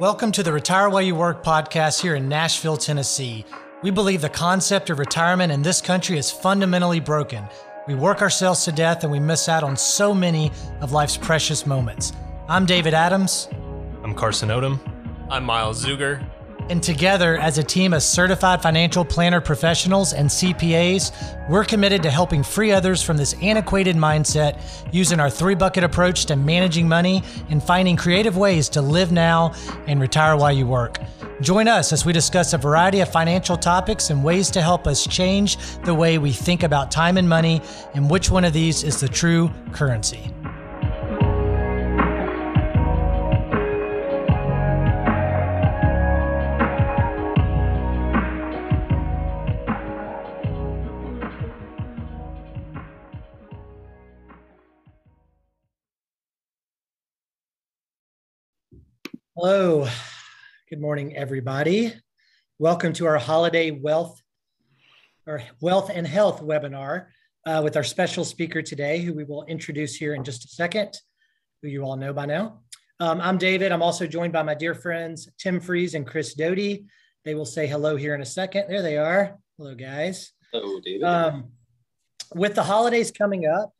Welcome to the Retire While You Work podcast here in Nashville, Tennessee. We believe the concept of retirement in this country is fundamentally broken. We work ourselves to death and we miss out on so many of life's precious moments. I'm David Adams. I'm Carson Odom. I'm Miles Zuger. And together, as a team of certified financial planner professionals and CPAs, we're committed to helping free others from this antiquated mindset using our three bucket approach to managing money and finding creative ways to live now and retire while you work. Join us as we discuss a variety of financial topics and ways to help us change the way we think about time and money and which one of these is the true currency. Hello. Good morning, everybody. Welcome to our holiday wealth or wealth and health webinar uh, with our special speaker today, who we will introduce here in just a second, who you all know by now. Um, I'm David. I'm also joined by my dear friends, Tim Freeze and Chris Doty. They will say hello here in a second. There they are. Hello, guys. Hello, David. Um, with the holidays coming up,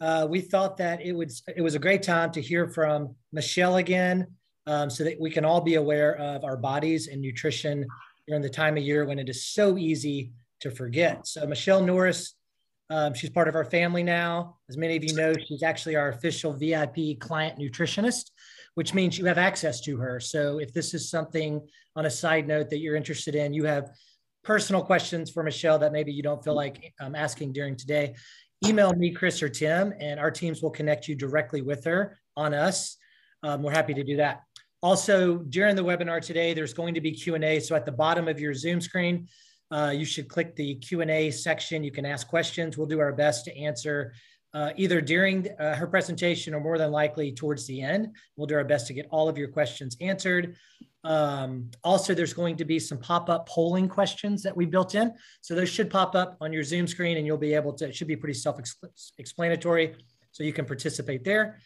uh, we thought that it would it was a great time to hear from Michelle again um, so that we can all be aware of our bodies and nutrition during the time of year when it is so easy to forget. So, Michelle Norris, um, she's part of our family now. As many of you know, she's actually our official VIP client nutritionist, which means you have access to her. So, if this is something on a side note that you're interested in, you have personal questions for Michelle that maybe you don't feel like um, asking during today, email me, Chris, or Tim, and our teams will connect you directly with her on us. Um, we're happy to do that. Also, during the webinar today, there's going to be Q&A. So at the bottom of your Zoom screen, uh, you should click the Q&A section. You can ask questions. We'll do our best to answer uh, either during uh, her presentation or more than likely towards the end. We'll do our best to get all of your questions answered. Um, also, there's going to be some pop-up polling questions that we built in. So those should pop up on your Zoom screen and you'll be able to, it should be pretty self-explanatory so you can participate there.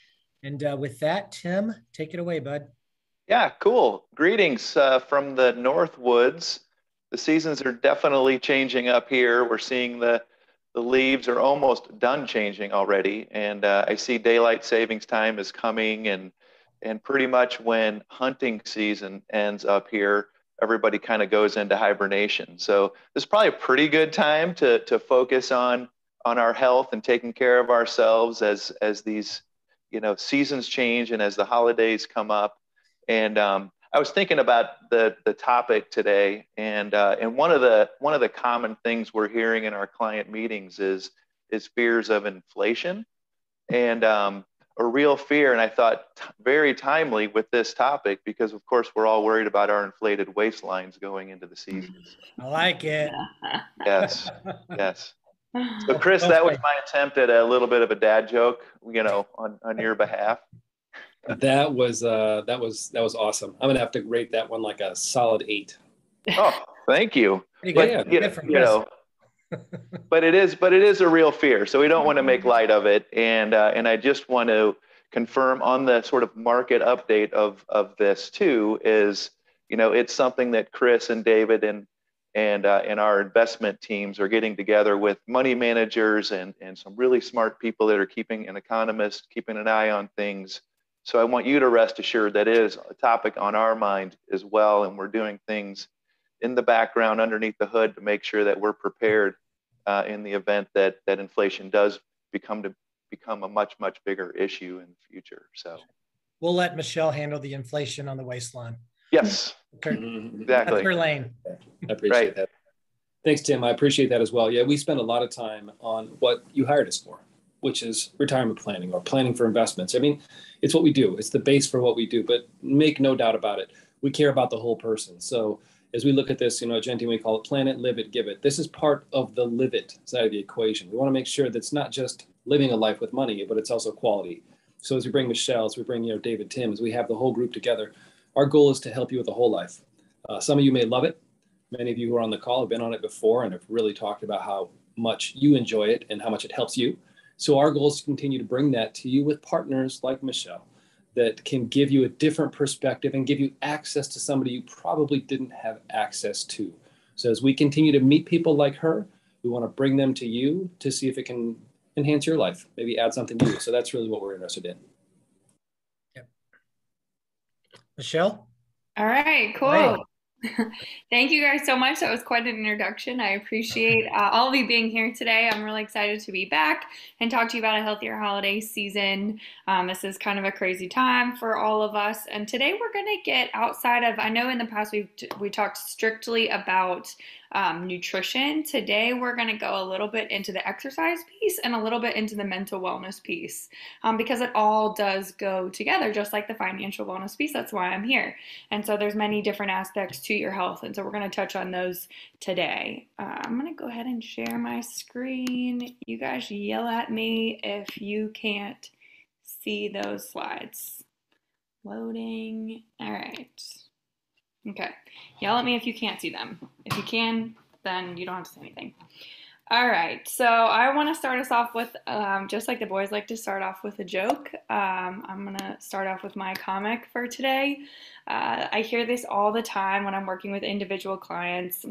And uh, with that, Tim, take it away, bud. Yeah, cool. Greetings uh, from the North Woods. The seasons are definitely changing up here. We're seeing the the leaves are almost done changing already, and uh, I see daylight savings time is coming, and and pretty much when hunting season ends up here, everybody kind of goes into hibernation. So this is probably a pretty good time to to focus on on our health and taking care of ourselves as as these you know seasons change and as the holidays come up and um, I was thinking about the the topic today, and uh, and one of the one of the common things we're hearing in our client meetings is is fears of inflation, and um, a real fear. And I thought t- very timely with this topic because of course we're all worried about our inflated waistlines going into the season. I like it. Yes, yes. So Chris, that was my attempt at a little bit of a dad joke, you know, on on your behalf that was uh, that was that was awesome. I'm gonna have to rate that one like a solid eight. Oh, thank you. But, you, you know, but it is but it is a real fear, so we don't want to make light of it. And uh, and I just want to confirm on the sort of market update of of this too is you know it's something that Chris and David and and uh, and our investment teams are getting together with money managers and and some really smart people that are keeping an economist keeping an eye on things so I want you to rest assured that is a topic on our mind as well, and we're doing things in the background underneath the hood to make sure that we're prepared uh, in the event that that inflation does become to become a much much bigger issue in the future. So we'll let Michelle handle the inflation on the waistline. Yes, mm-hmm. exactly. That's her lane. I appreciate right. that. Thanks, Tim. I appreciate that as well. Yeah, we spend a lot of time on what you hired us for, which is retirement planning or planning for investments. I mean, it's what we do. It's the base for what we do. But make no doubt about it, we care about the whole person. So as we look at this, you know, Genty, we call it plan it, live it, give it. This is part of the live it side of the equation. We want to make sure that it's not just living a life with money, but it's also quality. So as we bring Michelle, as we bring, you know, David Tim, as we have the whole group together, our goal is to help you with the whole life. Uh, some of you may love it. Many of you who are on the call have been on it before and have really talked about how much you enjoy it and how much it helps you. So our goal is to continue to bring that to you with partners like Michelle that can give you a different perspective and give you access to somebody you probably didn't have access to. So as we continue to meet people like her, we want to bring them to you to see if it can enhance your life, maybe add something new. So that's really what we're interested in. Yep. Michelle? All right, cool. Thank you guys so much. That was quite an introduction. I appreciate uh, all of you being here today. I'm really excited to be back and talk to you about a healthier holiday season. Um, this is kind of a crazy time for all of us, and today we're going to get outside of. I know in the past we've we talked strictly about um, nutrition. Today, we're going to go a little bit into the exercise piece and a little bit into the mental wellness piece um, because it all does go together, just like the financial wellness piece. That's why I'm here. And so, there's many different aspects to your health. And so, we're going to touch on those today. Uh, I'm going to go ahead and share my screen. You guys yell at me if you can't see those slides. Loading. All right. Okay. Yell at me if you can't see them. If you can, then you don't have to say anything. All right. So I want to start us off with, um, just like the boys like to start off with a joke. Um, I'm going to start off with my comic for today. Uh, I hear this all the time when I'm working with individual clients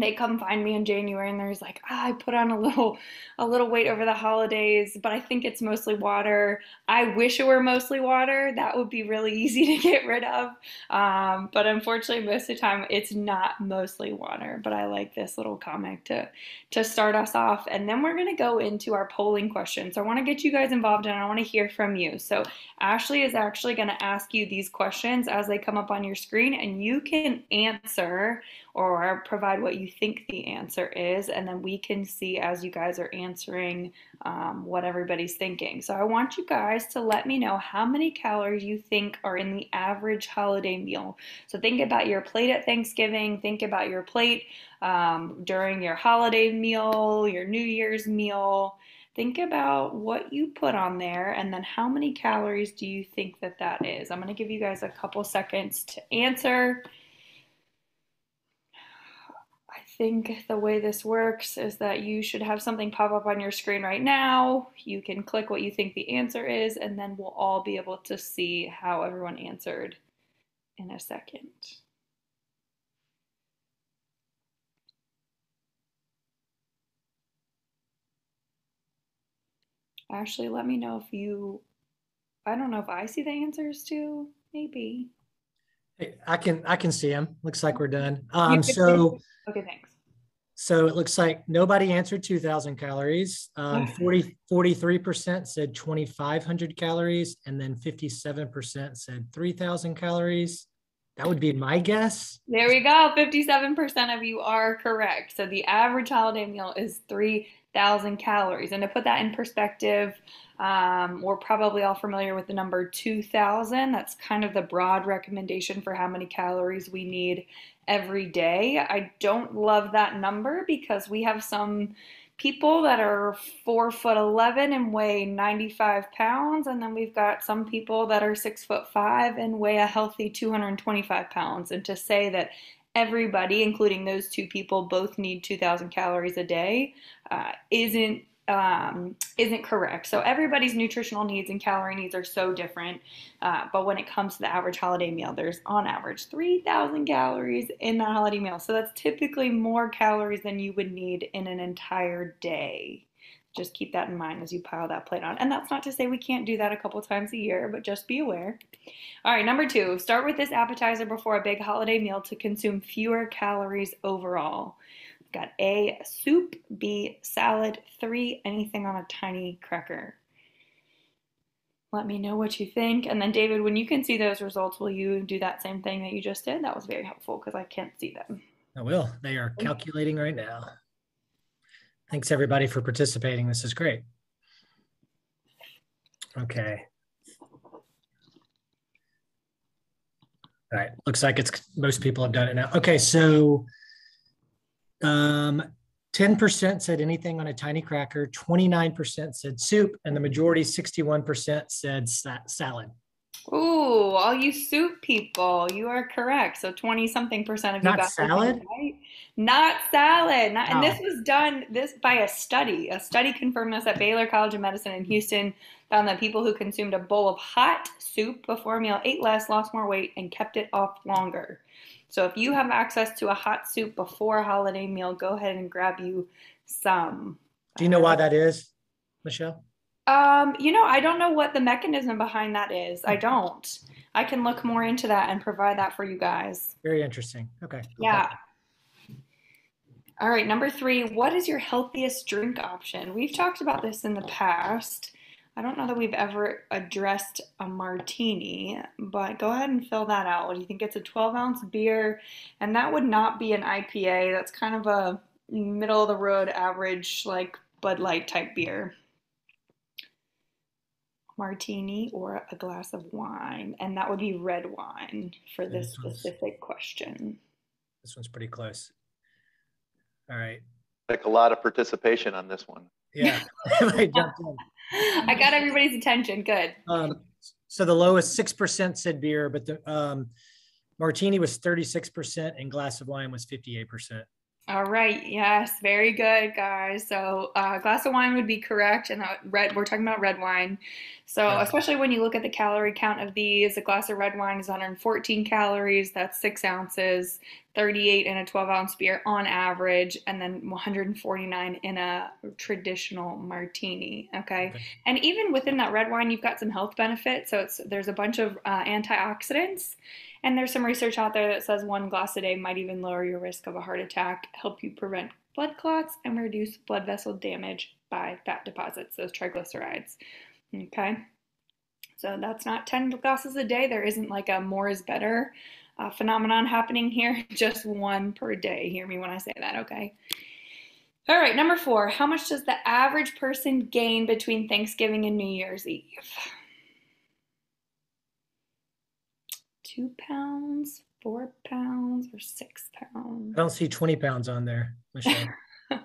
they come find me in January and there's like, ah, I put on a little a little weight over the holidays, but I think it's mostly water. I wish it were mostly water. That would be really easy to get rid of. Um, but unfortunately, most of the time it's not mostly water. But I like this little comic to to start us off, and then we're gonna go into our polling question. So I want to get you guys involved and I want to hear from you. So Ashley is actually gonna ask you these questions as they come up on your screen, and you can answer or provide what you think the answer is, and then we can see as you guys are answering um, what everybody's thinking. So I want you guys to let me know how many calories you think are in the average holiday meal. So think about your plate at Thanksgiving, think about your plate um, during your holiday meal, your New Year's meal. Think about what you put on there and then how many calories do you think that that is? I'm going to give you guys a couple seconds to answer think the way this works is that you should have something pop up on your screen right now. You can click what you think the answer is, and then we'll all be able to see how everyone answered in a second. Ashley, let me know if you, I don't know if I see the answers too, maybe. I can I can see them. Looks like we're done. Um, so okay, thanks. So it looks like nobody answered 2,000 calories. Um, 40, 43% said 2,500 calories, and then 57% said 3,000 calories. That would be my guess. There we go. 57% of you are correct. So the average holiday meal is 3,000 calories. And to put that in perspective, um, we're probably all familiar with the number 2,000. That's kind of the broad recommendation for how many calories we need every day. I don't love that number because we have some people that are four foot 11 and weigh 95 pounds. And then we've got some people that are six foot five and weigh a healthy 225 pounds. And to say that everybody, including those two people, both need 2,000 calories a day uh, isn't um, isn't correct. So everybody's nutritional needs and calorie needs are so different. Uh, but when it comes to the average holiday meal, there's on average 3,000 calories in that holiday meal. So that's typically more calories than you would need in an entire day. Just keep that in mind as you pile that plate on. And that's not to say we can't do that a couple times a year, but just be aware. All right, number two, start with this appetizer before a big holiday meal to consume fewer calories overall got A, soup, B, salad, three, anything on a tiny cracker. Let me know what you think. And then, David, when you can see those results, will you do that same thing that you just did? That was very helpful because I can't see them. I will. They are calculating right now. Thanks, everybody, for participating. This is great. Okay. All right. Looks like it's most people have done it now. Okay. So um, 10% said anything on a tiny cracker, 29% said soup, and the majority, 61%, said sa- salad. Ooh, all you soup people, you are correct. So 20 something percent of you Not got salad? Right. Not salad. Not, And this was done this by a study. A study confirmed this at Baylor College of Medicine in Houston found that people who consumed a bowl of hot soup before a meal ate less, lost more weight, and kept it off longer. So if you have access to a hot soup before a holiday meal, go ahead and grab you some. Do you know why that is, Michelle? Um, you know, I don't know what the mechanism behind that is. I don't. I can look more into that and provide that for you guys. Very interesting. Okay. Yeah. All right, number three, what is your healthiest drink option? We've talked about this in the past. I don't know that we've ever addressed a martini, but go ahead and fill that out. Do you think it's a 12 ounce beer? And that would not be an IPA. That's kind of a middle of the road average, like Bud Light type beer martini or a glass of wine, and that would be red wine for this, this specific question. This one's pretty close. All right. Like a lot of participation on this one. Yeah. I got everybody's attention. Good. Um, so the lowest 6% said beer, but the um, martini was 36% and glass of wine was 58%. All right. Yes. Very good, guys. So, a uh, glass of wine would be correct, and red. We're talking about red wine. So, yeah. especially when you look at the calorie count of these, a glass of red wine is 114 calories. That's six ounces, 38 in a 12 ounce beer on average, and then 149 in a traditional martini. Okay. okay. And even within that red wine, you've got some health benefits. So, it's there's a bunch of uh, antioxidants and there's some research out there that says one glass a day might even lower your risk of a heart attack, help you prevent blood clots, and reduce blood vessel damage by fat deposits, those triglycerides. Okay, so that's not 10 glasses a day. There isn't like a more is better uh, phenomenon happening here, just one per day. Hear me when I say that, okay? All right, number four, how much does the average person gain between Thanksgiving and New Year's Eve? Two pounds, four pounds, or six pounds? I don't see 20 pounds on there, Michelle.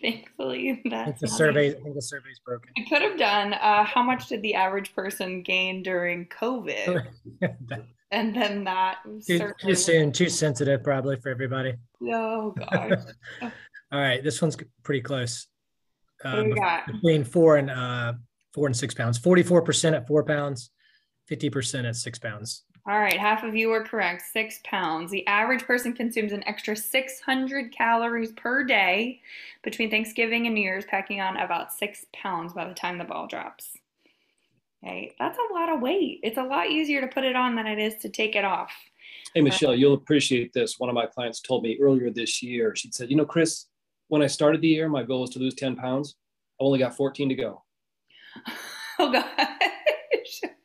Thankfully, that's the survey. I think the survey's broken. I could have done. Uh, how much did the average person gain during COVID? and then that too, too soon, too sensitive, probably for everybody. Oh gosh. All right, this one's pretty close. Uh, between four and uh, four and six pounds. Forty-four percent at four pounds, 50% at six pounds. All right, half of you are correct. Six pounds. The average person consumes an extra 600 calories per day between Thanksgiving and New Year's, packing on about six pounds by the time the ball drops. Okay, that's a lot of weight. It's a lot easier to put it on than it is to take it off. Hey, Michelle, you'll appreciate this. One of my clients told me earlier this year, she said, You know, Chris, when I started the year, my goal was to lose 10 pounds. I only got 14 to go. Oh, God.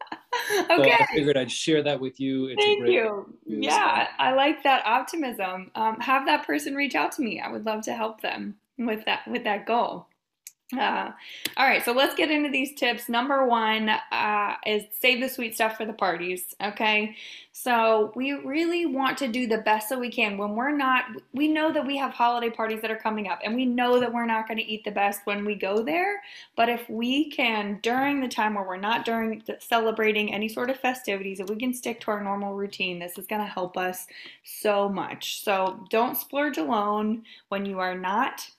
okay. So I figured I'd share that with you. It's Thank you. Yeah, I like that optimism. Um, have that person reach out to me. I would love to help them with that with that goal. Uh, all right, so let's get into these tips. Number one uh, is save the sweet stuff for the parties. Okay, so we really want to do the best that we can when we're not. We know that we have holiday parties that are coming up, and we know that we're not going to eat the best when we go there. But if we can, during the time where we're not during celebrating any sort of festivities, if we can stick to our normal routine, this is going to help us so much. So don't splurge alone when you are not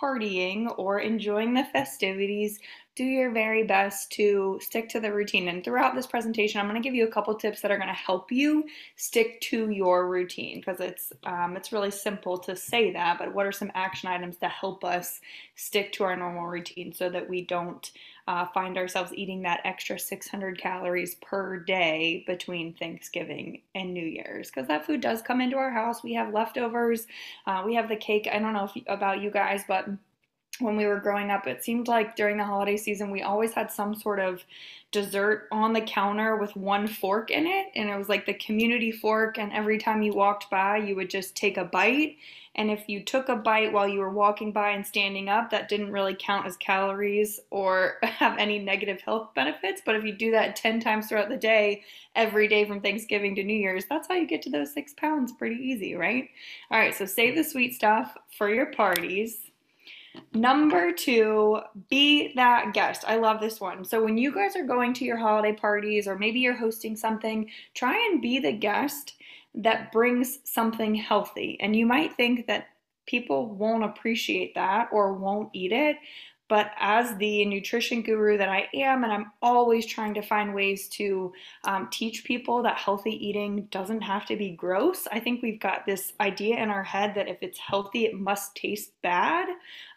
partying or enjoying the festivities, do your very best to stick to the routine. And throughout this presentation, I'm going to give you a couple tips that are going to help you stick to your routine because it's um, it's really simple to say that. But what are some action items to help us stick to our normal routine so that we don't uh, find ourselves eating that extra 600 calories per day between Thanksgiving and New Year's because that food does come into our house. We have leftovers. Uh, we have the cake. I don't know if, about you guys, but when we were growing up, it seemed like during the holiday season, we always had some sort of dessert on the counter with one fork in it. And it was like the community fork. And every time you walked by, you would just take a bite. And if you took a bite while you were walking by and standing up, that didn't really count as calories or have any negative health benefits. But if you do that 10 times throughout the day, every day from Thanksgiving to New Year's, that's how you get to those six pounds pretty easy, right? All right, so save the sweet stuff for your parties. Number two, be that guest. I love this one. So, when you guys are going to your holiday parties or maybe you're hosting something, try and be the guest that brings something healthy. And you might think that people won't appreciate that or won't eat it, but as the nutrition guru that I am, and I'm always trying to find ways to um, teach people that healthy eating doesn't have to be gross, I think we've got this idea in our head that if it's healthy, it must taste bad.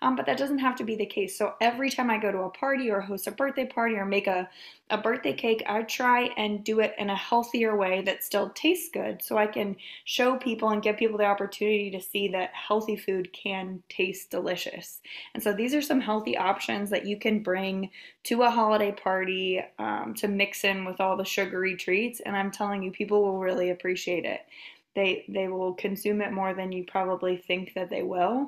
Um, but that doesn't have to be the case. So every time I go to a party or host a birthday party or make a, a birthday cake, I try and do it in a healthier way that still tastes good so I can show people and give people the opportunity to see that healthy food can taste delicious. And so these are some healthy options that you can bring to a holiday party um, to mix in with all the sugary treats. And I'm telling you, people will really appreciate it. They, they will consume it more than you probably think that they will.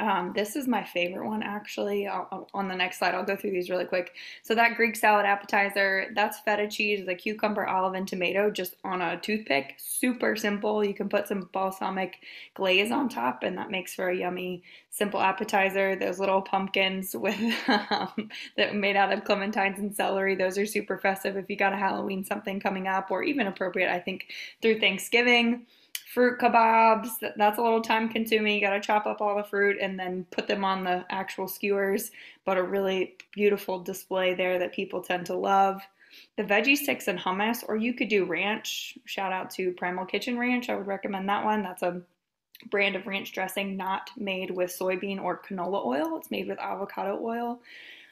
Um, this is my favorite one actually. I'll, I'll, on the next slide, I'll go through these really quick. So that Greek salad appetizer, that's feta cheese, the cucumber, olive, and tomato just on a toothpick. Super simple. You can put some balsamic glaze on top, and that makes for a yummy, simple appetizer. Those little pumpkins with um, that made out of clementines and celery, those are super festive if you got a Halloween something coming up, or even appropriate, I think, through Thanksgiving fruit kebabs. That's a little time consuming. You got to chop up all the fruit and then put them on the actual skewers, but a really beautiful display there that people tend to love. The veggie sticks and hummus, or you could do ranch. Shout out to Primal Kitchen Ranch. I would recommend that one. That's a brand of ranch dressing not made with soybean or canola oil. It's made with avocado oil.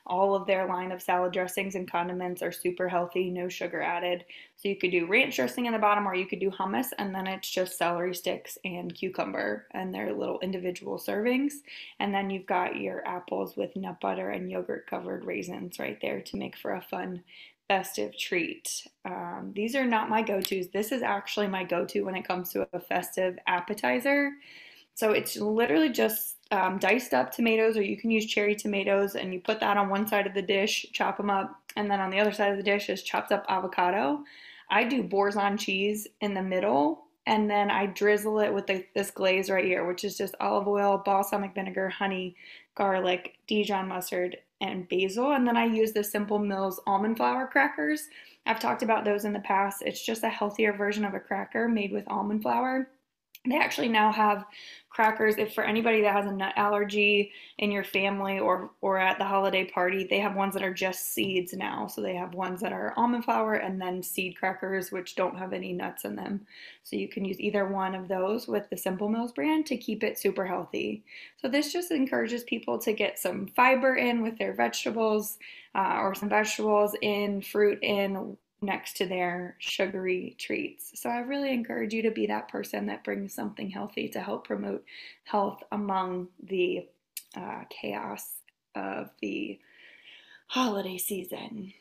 All of their line of salad dressings and condiments are super healthy, no sugar added. So you could do ranch dressing in the bottom, or you could do hummus, and then it's just celery sticks and cucumber and their little individual servings. And then you've got your apples with nut butter and yogurt covered raisins right there to make for a fun festive treat. Um, these are not my go tos. This is actually my go to when it comes to a festive appetizer. So it's literally just um, diced up tomatoes, or you can use cherry tomatoes, and you put that on one side of the dish, chop them up, and then on the other side of the dish is chopped up avocado. I do Boursin cheese in the middle, and then I drizzle it with the, this glaze right here, which is just olive oil, balsamic vinegar, honey, garlic, Dijon mustard, and basil. And then I use the Simple Mills almond flour crackers. I've talked about those in the past. It's just a healthier version of a cracker made with almond flour. They actually now have crackers. If for anybody that has a nut allergy in your family or or at the holiday party they have ones that are just seeds now. So they have ones that are almond flour and then seed crackers which don't have any nuts in them. So you can use either one of those with the simple mills brand to keep it super healthy. So this just encourages people to get some fiber in with their vegetables uh, or some vegetables in fruit in next to their sugary treats. So I really encourage you to be that person that brings something healthy to help promote health among the uh, chaos of the holiday season.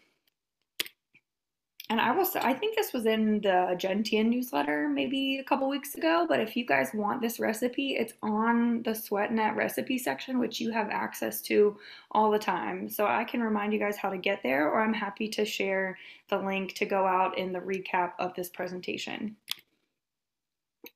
And I will say, I think this was in the Gentian newsletter maybe a couple weeks ago. But if you guys want this recipe, it's on the SweatNet recipe section, which you have access to all the time. So I can remind you guys how to get there, or I'm happy to share the link to go out in the recap of this presentation.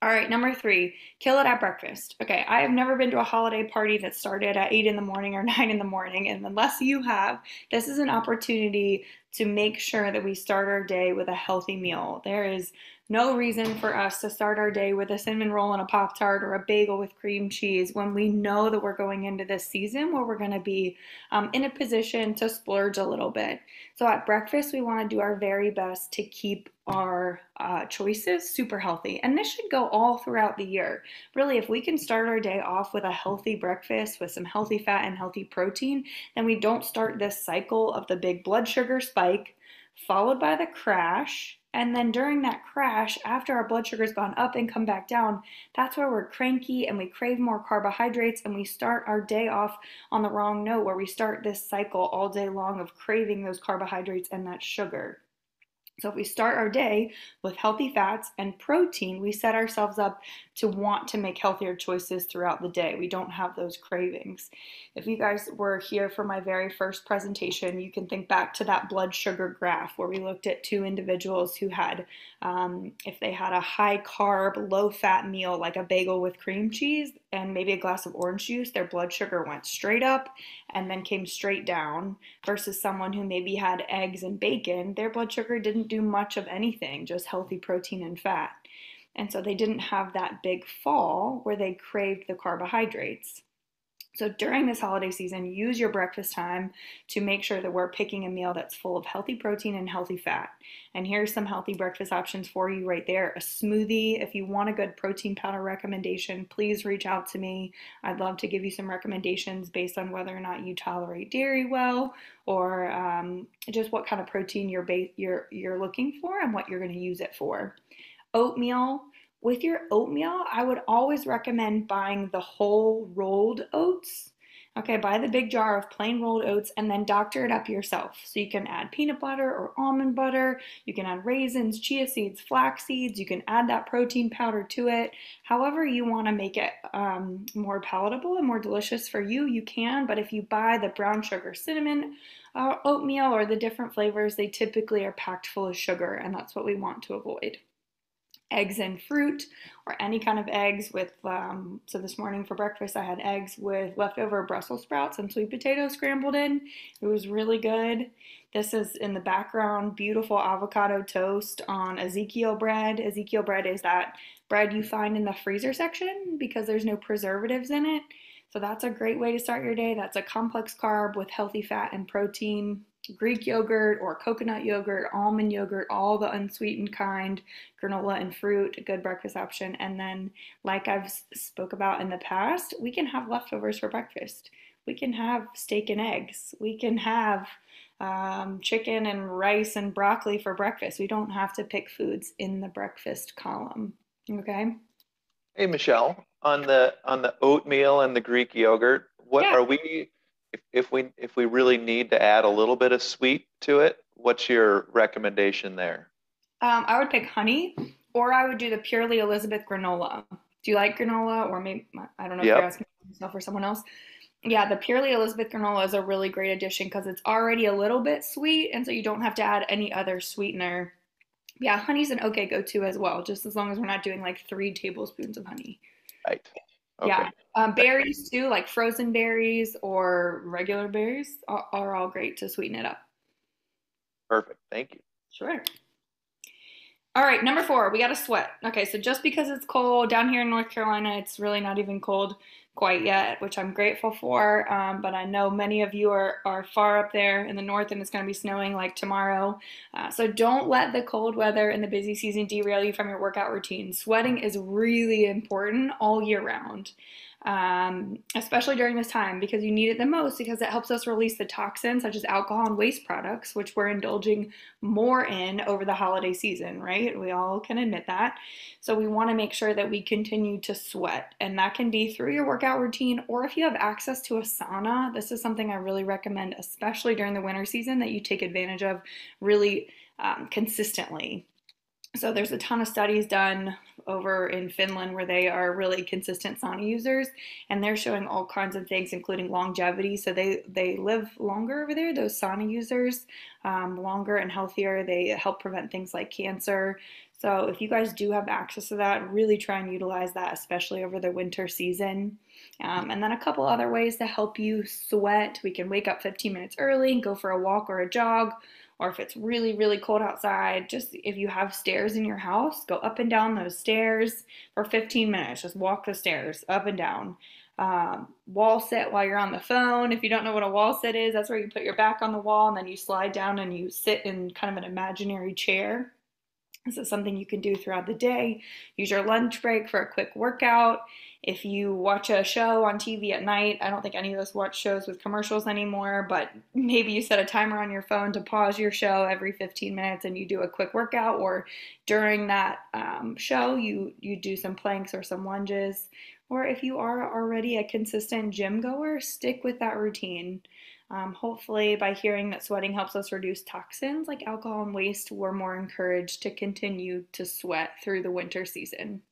All right, number three, kill it at breakfast. Okay, I have never been to a holiday party that started at eight in the morning or nine in the morning. And unless you have, this is an opportunity to make sure that we start our day with a healthy meal. There is no reason for us to start our day with a cinnamon roll and a Pop Tart or a bagel with cream cheese when we know that we're going into this season where we're going to be um, in a position to splurge a little bit. So at breakfast, we want to do our very best to keep our uh, choices super healthy. And this should go all throughout the year. Really, if we can start our day off with a healthy breakfast with some healthy fat and healthy protein, then we don't start this cycle of the big blood sugar spike followed by the crash and then during that crash, after our blood sugar's gone up and come back down, that's where we're cranky and we crave more carbohydrates and we start our day off on the wrong note where we start this cycle all day long of craving those carbohydrates and that sugar. So, if we start our day with healthy fats and protein, we set ourselves up to want to make healthier choices throughout the day. We don't have those cravings. If you guys were here for my very first presentation, you can think back to that blood sugar graph where we looked at two individuals who had, um, if they had a high carb, low fat meal like a bagel with cream cheese, and maybe a glass of orange juice, their blood sugar went straight up and then came straight down, versus someone who maybe had eggs and bacon, their blood sugar didn't do much of anything, just healthy protein and fat. And so they didn't have that big fall where they craved the carbohydrates. So during this holiday season, use your breakfast time to make sure that we're picking a meal that's full of healthy protein and healthy fat. And here's some healthy breakfast options for you right there. A smoothie. If you want a good protein powder recommendation, please reach out to me. I'd love to give you some recommendations based on whether or not you tolerate dairy well or um, just what kind of protein you're, ba- you're, you're looking for and what you're going to use it for. Oatmeal with your oatmeal, I would always recommend buying the whole rolled oats. Okay, buy the big jar of plain rolled oats and then doctor it up yourself. So you can add peanut butter or almond butter, you can add raisins, chia seeds, flax seeds, you can add that protein powder to it. However, you want to make it um, more palatable and more delicious for you, you can. But if you buy the brown sugar cinnamon uh, oatmeal or the different flavors, they typically are packed full of sugar, and that's what we want to avoid eggs and fruit or any kind of eggs with um, so this morning for breakfast i had eggs with leftover brussels sprouts and sweet potatoes scrambled in. It was really good. This is in the background beautiful avocado toast on ezekiel bread. Ezekiel bread is that bread you find in the freezer section because there's no preservatives in it. So that's a great way to start your day. That's a complex carb with healthy fat and protein Greek yogurt or coconut yogurt, almond yogurt, all the unsweetened kind, granola and fruit, a good breakfast option. And then, like I've spoke about in the past, we can have leftovers for breakfast. We can have steak and eggs. We can have um, chicken and rice and broccoli for breakfast. We don't have to pick foods in the breakfast column. Okay. Hey Michelle, on the on the oatmeal and the Greek yogurt, what yeah. are we if, if we if we really need to add a little bit of sweet to it, what's your recommendation there? Um, I would pick honey, or I would do the purely Elizabeth granola. Do you like granola, or maybe I don't know yep. if you're asking yourself or someone else? Yeah, the purely Elizabeth granola is a really great addition because it's already a little bit sweet, and so you don't have to add any other sweetener. Yeah, honey's an okay go-to as well, just as long as we're not doing like three tablespoons of honey. Right. Okay. Yeah. Um, berries too, like frozen berries or regular berries, are, are all great to sweeten it up. Perfect. Thank you. Sure. All right, number four, we got to sweat. Okay, so just because it's cold down here in North Carolina, it's really not even cold quite yet, which I'm grateful for. Um, but I know many of you are, are far up there in the north and it's going to be snowing like tomorrow. Uh, so don't let the cold weather and the busy season derail you from your workout routine. Sweating is really important all year round um, especially during this time because you need it the most because it helps us release the toxins such as alcohol and waste products, which we're indulging more in over the holiday season, right? We all can admit that. So we want to make sure that we continue to sweat, and that can be through your workout routine or if you have access to a sauna. This is something I really recommend, especially during the winter season, that you take advantage of really um, consistently. So there's a ton of studies done over in Finland where they are really consistent sauna users and they're showing all kinds of things including longevity. So they they live longer over there those sauna users um, longer and healthier. They help prevent things like cancer. So if you guys do have access to that really try and utilize that especially over the winter season. Um, and then a couple other ways to help you sweat. We can wake up 15 minutes early and go for a walk or a jog or if it's really, really cold outside, just if you have stairs in your house, go up and down those stairs for 15 minutes. Just walk the stairs up and down. Um, wall sit while you're on the phone. If you don't know what a wall sit is, that's where you put your back on the wall and then you slide down and you sit in kind of an imaginary chair. This is something you can do throughout the day. Use your lunch break for a quick workout. If you watch a show on TV at night, I don't think any of us watch shows with commercials anymore, but maybe you set a timer on your phone to pause your show every 15 minutes and you do a quick workout, or during that um, show, you, you do some planks or some lunges. Or if you are already a consistent gym goer, stick with that routine. Um, hopefully, by hearing that sweating helps us reduce toxins like alcohol and waste, we're more encouraged to continue to sweat through the winter season.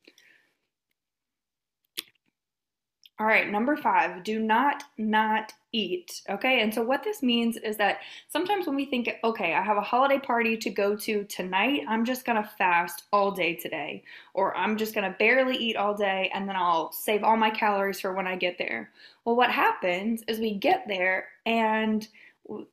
All right, number five, do not not eat. Okay, and so what this means is that sometimes when we think, okay, I have a holiday party to go to tonight, I'm just gonna fast all day today, or I'm just gonna barely eat all day and then I'll save all my calories for when I get there. Well, what happens is we get there and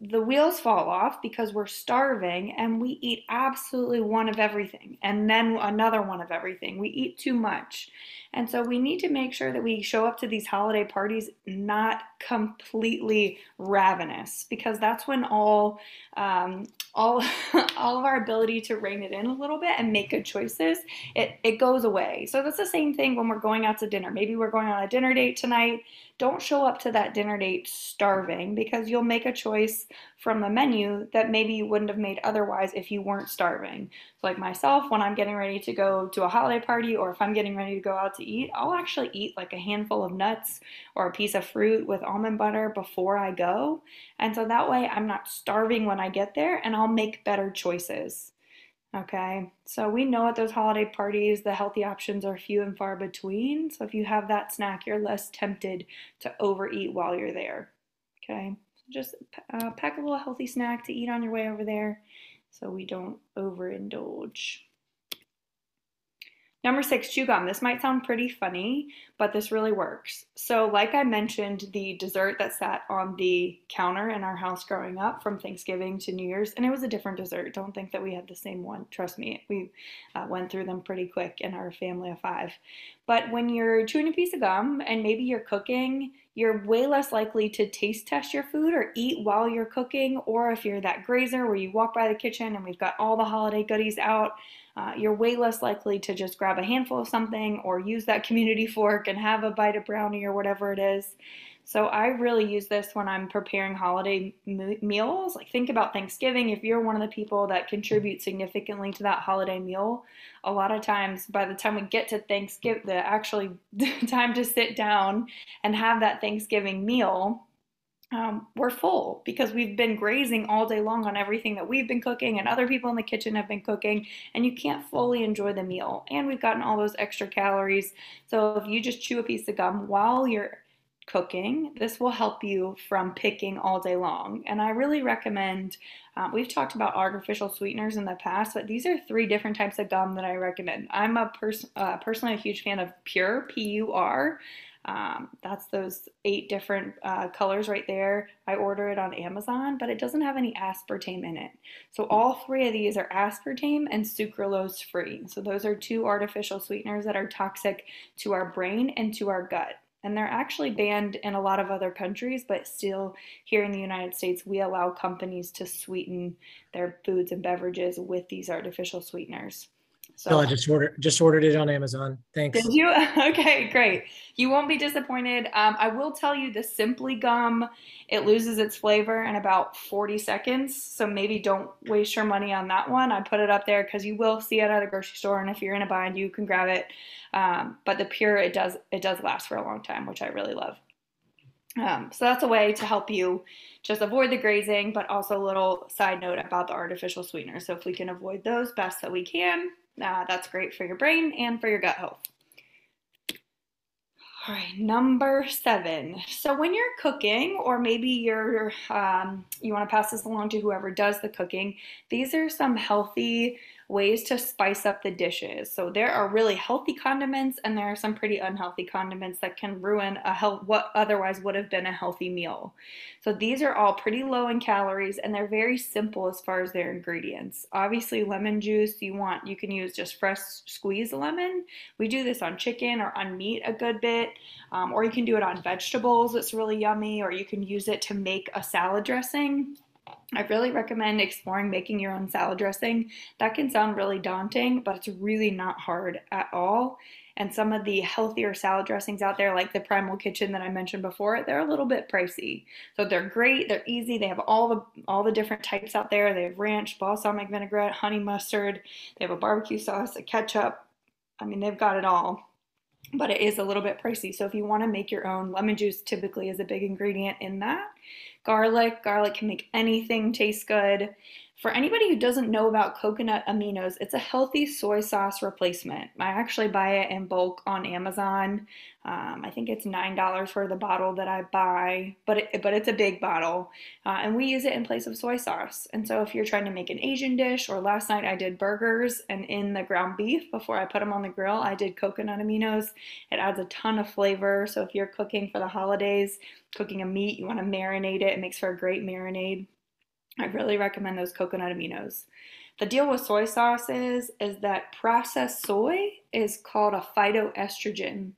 the wheels fall off because we're starving and we eat absolutely one of everything and then another one of everything. We eat too much. And so we need to make sure that we show up to these holiday parties not completely ravenous because that's when all um, all all of our ability to rein it in a little bit and make good choices it, it goes away. So that's the same thing when we're going out to dinner. Maybe we're going on a dinner date tonight don't show up to that dinner date starving because you'll make a choice from the menu that maybe you wouldn't have made otherwise if you weren't starving. So, like myself, when I'm getting ready to go to a holiday party or if I'm getting ready to go out to eat, I'll actually eat like a handful of nuts or a piece of fruit with almond butter before I go. And so that way I'm not starving when I get there and I'll make better choices. Okay, so we know at those holiday parties the healthy options are few and far between. So if you have that snack, you're less tempted to overeat while you're there. Okay, just uh, pack a little healthy snack to eat on your way over there so we don't overindulge. Number six, chew gum. This might sound pretty funny, but this really works. So, like I mentioned, the dessert that sat on the counter in our house growing up from Thanksgiving to New Year's, and it was a different dessert. Don't think that we had the same one. Trust me, we uh, went through them pretty quick in our family of five. But when you're chewing a piece of gum and maybe you're cooking, you're way less likely to taste test your food or eat while you're cooking. Or if you're that grazer where you walk by the kitchen and we've got all the holiday goodies out, uh, you're way less likely to just grab a handful of something or use that community fork and have a bite of brownie or whatever it is. So I really use this when I'm preparing holiday meals. Like think about Thanksgiving. If you're one of the people that contribute significantly to that holiday meal, a lot of times by the time we get to Thanksgiving, the actually time to sit down and have that Thanksgiving meal, um, we're full because we've been grazing all day long on everything that we've been cooking and other people in the kitchen have been cooking, and you can't fully enjoy the meal. And we've gotten all those extra calories. So if you just chew a piece of gum while you're cooking, this will help you from picking all day long. And I really recommend, um, we've talked about artificial sweeteners in the past, but these are three different types of gum that I recommend. I'm a person, uh, personally a huge fan of PUR, P U R. Um, that's those eight different uh, colors right there. I order it on Amazon, but it doesn't have any aspartame in it. So all three of these are aspartame and sucralose free. So those are two artificial sweeteners that are toxic to our brain and to our gut. And they're actually banned in a lot of other countries, but still here in the United States, we allow companies to sweeten their foods and beverages with these artificial sweeteners. So I just ordered just ordered it on Amazon. Thanks. Did you? Okay, great. You won't be disappointed. Um, I will tell you the Simply gum, it loses its flavor in about 40 seconds. So maybe don't waste your money on that one. I put it up there because you will see it at a grocery store, and if you're in a bind, you can grab it. Um, but the PUR, it does it does last for a long time, which I really love. Um, so that's a way to help you just avoid the grazing, but also a little side note about the artificial sweeteners. So if we can avoid those best that we can, uh, that's great for your brain and for your gut health. All right, number seven. So when you're cooking, or maybe you're um, you want to pass this along to whoever does the cooking, these are some healthy ways to spice up the dishes. So there are really healthy condiments and there are some pretty unhealthy condiments that can ruin a health what otherwise would have been a healthy meal. So these are all pretty low in calories and they're very simple as far as their ingredients. Obviously lemon juice you want you can use just fresh squeezed lemon. We do this on chicken or on meat a good bit. Um, or you can do it on vegetables. It's really yummy. Or you can use it to make a salad dressing. I really recommend exploring making your own salad dressing. That can sound really daunting, but it's really not hard at all. And some of the healthier salad dressings out there, like the Primal Kitchen that I mentioned before, they're a little bit pricey. So they're great, they're easy. They have all the all the different types out there. They have ranch, balsamic vinaigrette, honey mustard. They have a barbecue sauce, a ketchup. I mean, they've got it all but it is a little bit pricey. So if you want to make your own, lemon juice typically is a big ingredient in that. Garlic, garlic can make anything taste good. For anybody who doesn't know about coconut aminos, it's a healthy soy sauce replacement. I actually buy it in bulk on Amazon. Um, I think it's nine dollars for the bottle that I buy, but it, but it's a big bottle, uh, and we use it in place of soy sauce. And so if you're trying to make an Asian dish, or last night I did burgers, and in the ground beef before I put them on the grill, I did coconut aminos. It adds a ton of flavor. So if you're cooking for the holidays, cooking a meat, you want to marinate it. It makes for a great marinade. I really recommend those coconut aminos. The deal with soy sauce is, is that processed soy is called a phytoestrogen.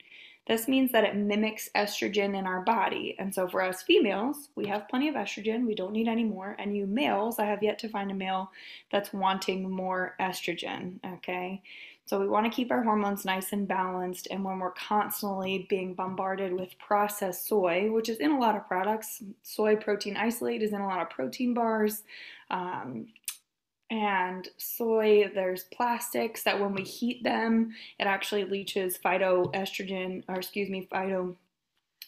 This means that it mimics estrogen in our body. And so for us females, we have plenty of estrogen. We don't need any more. And you males, I have yet to find a male that's wanting more estrogen. Okay. So we want to keep our hormones nice and balanced. And when we're constantly being bombarded with processed soy, which is in a lot of products, soy protein isolate is in a lot of protein bars. Um, and soy, there's plastics that when we heat them, it actually leaches phytoestrogen, or excuse me, phyto,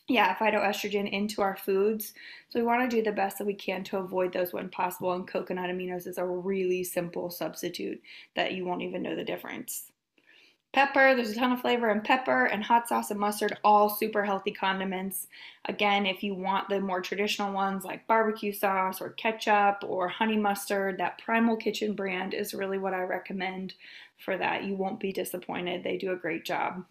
yeah, phytoestrogen into our foods. So we want to do the best that we can to avoid those when possible. And coconut aminos is a really simple substitute that you won't even know the difference. Pepper, there's a ton of flavor in pepper and hot sauce and mustard, all super healthy condiments. Again, if you want the more traditional ones like barbecue sauce or ketchup or honey mustard, that Primal Kitchen brand is really what I recommend for that. You won't be disappointed. They do a great job.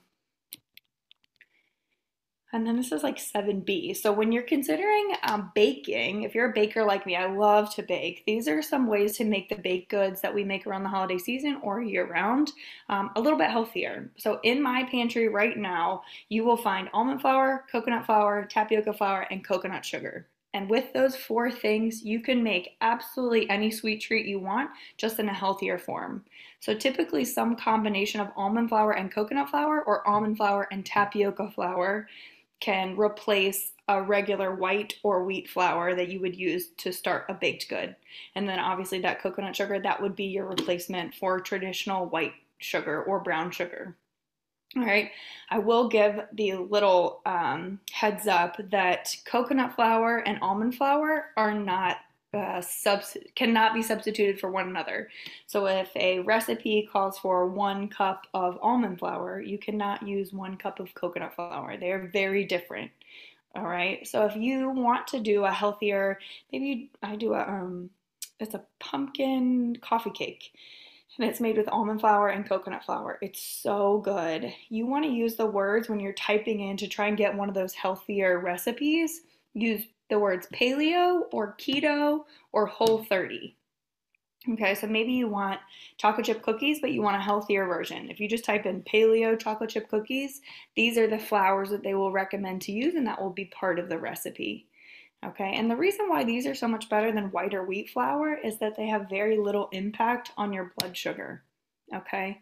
And then this is like 7B. So when you're considering um, baking, if you're a baker like me, I love to bake. These are some ways to make the baked goods that we make around the holiday season or year round um, a little bit healthier. So in my pantry right now, you will find almond flour, coconut flour, tapioca flour, and coconut sugar. And with those four things, you can make absolutely any sweet treat you want, just in a healthier form. So typically some combination of almond flour and coconut flour or almond flour and tapioca flour can replace a regular white or wheat flour that you would use to start a baked good. And then obviously that coconut sugar, that would be your replacement for traditional white sugar or brown sugar. All right, I will give the little um, heads up that coconut flour and almond flour are not uh, subs- cannot be substituted for one another. So if a recipe calls for one cup of almond flour, you cannot use one cup of coconut flour. They are very different. All right. So if you want to do a healthier, maybe I do a um, it's a pumpkin coffee cake. And it's made with almond flour and coconut flour. It's so good. You want to use the words when you're typing in to try and get one of those healthier recipes. Use the words paleo or keto or whole 30. Okay, so maybe you want chocolate chip cookies, but you want a healthier version. If you just type in paleo chocolate chip cookies, these are the flours that they will recommend to use, and that will be part of the recipe. Okay, and the reason why these are so much better than white or wheat flour is that they have very little impact on your blood sugar. Okay,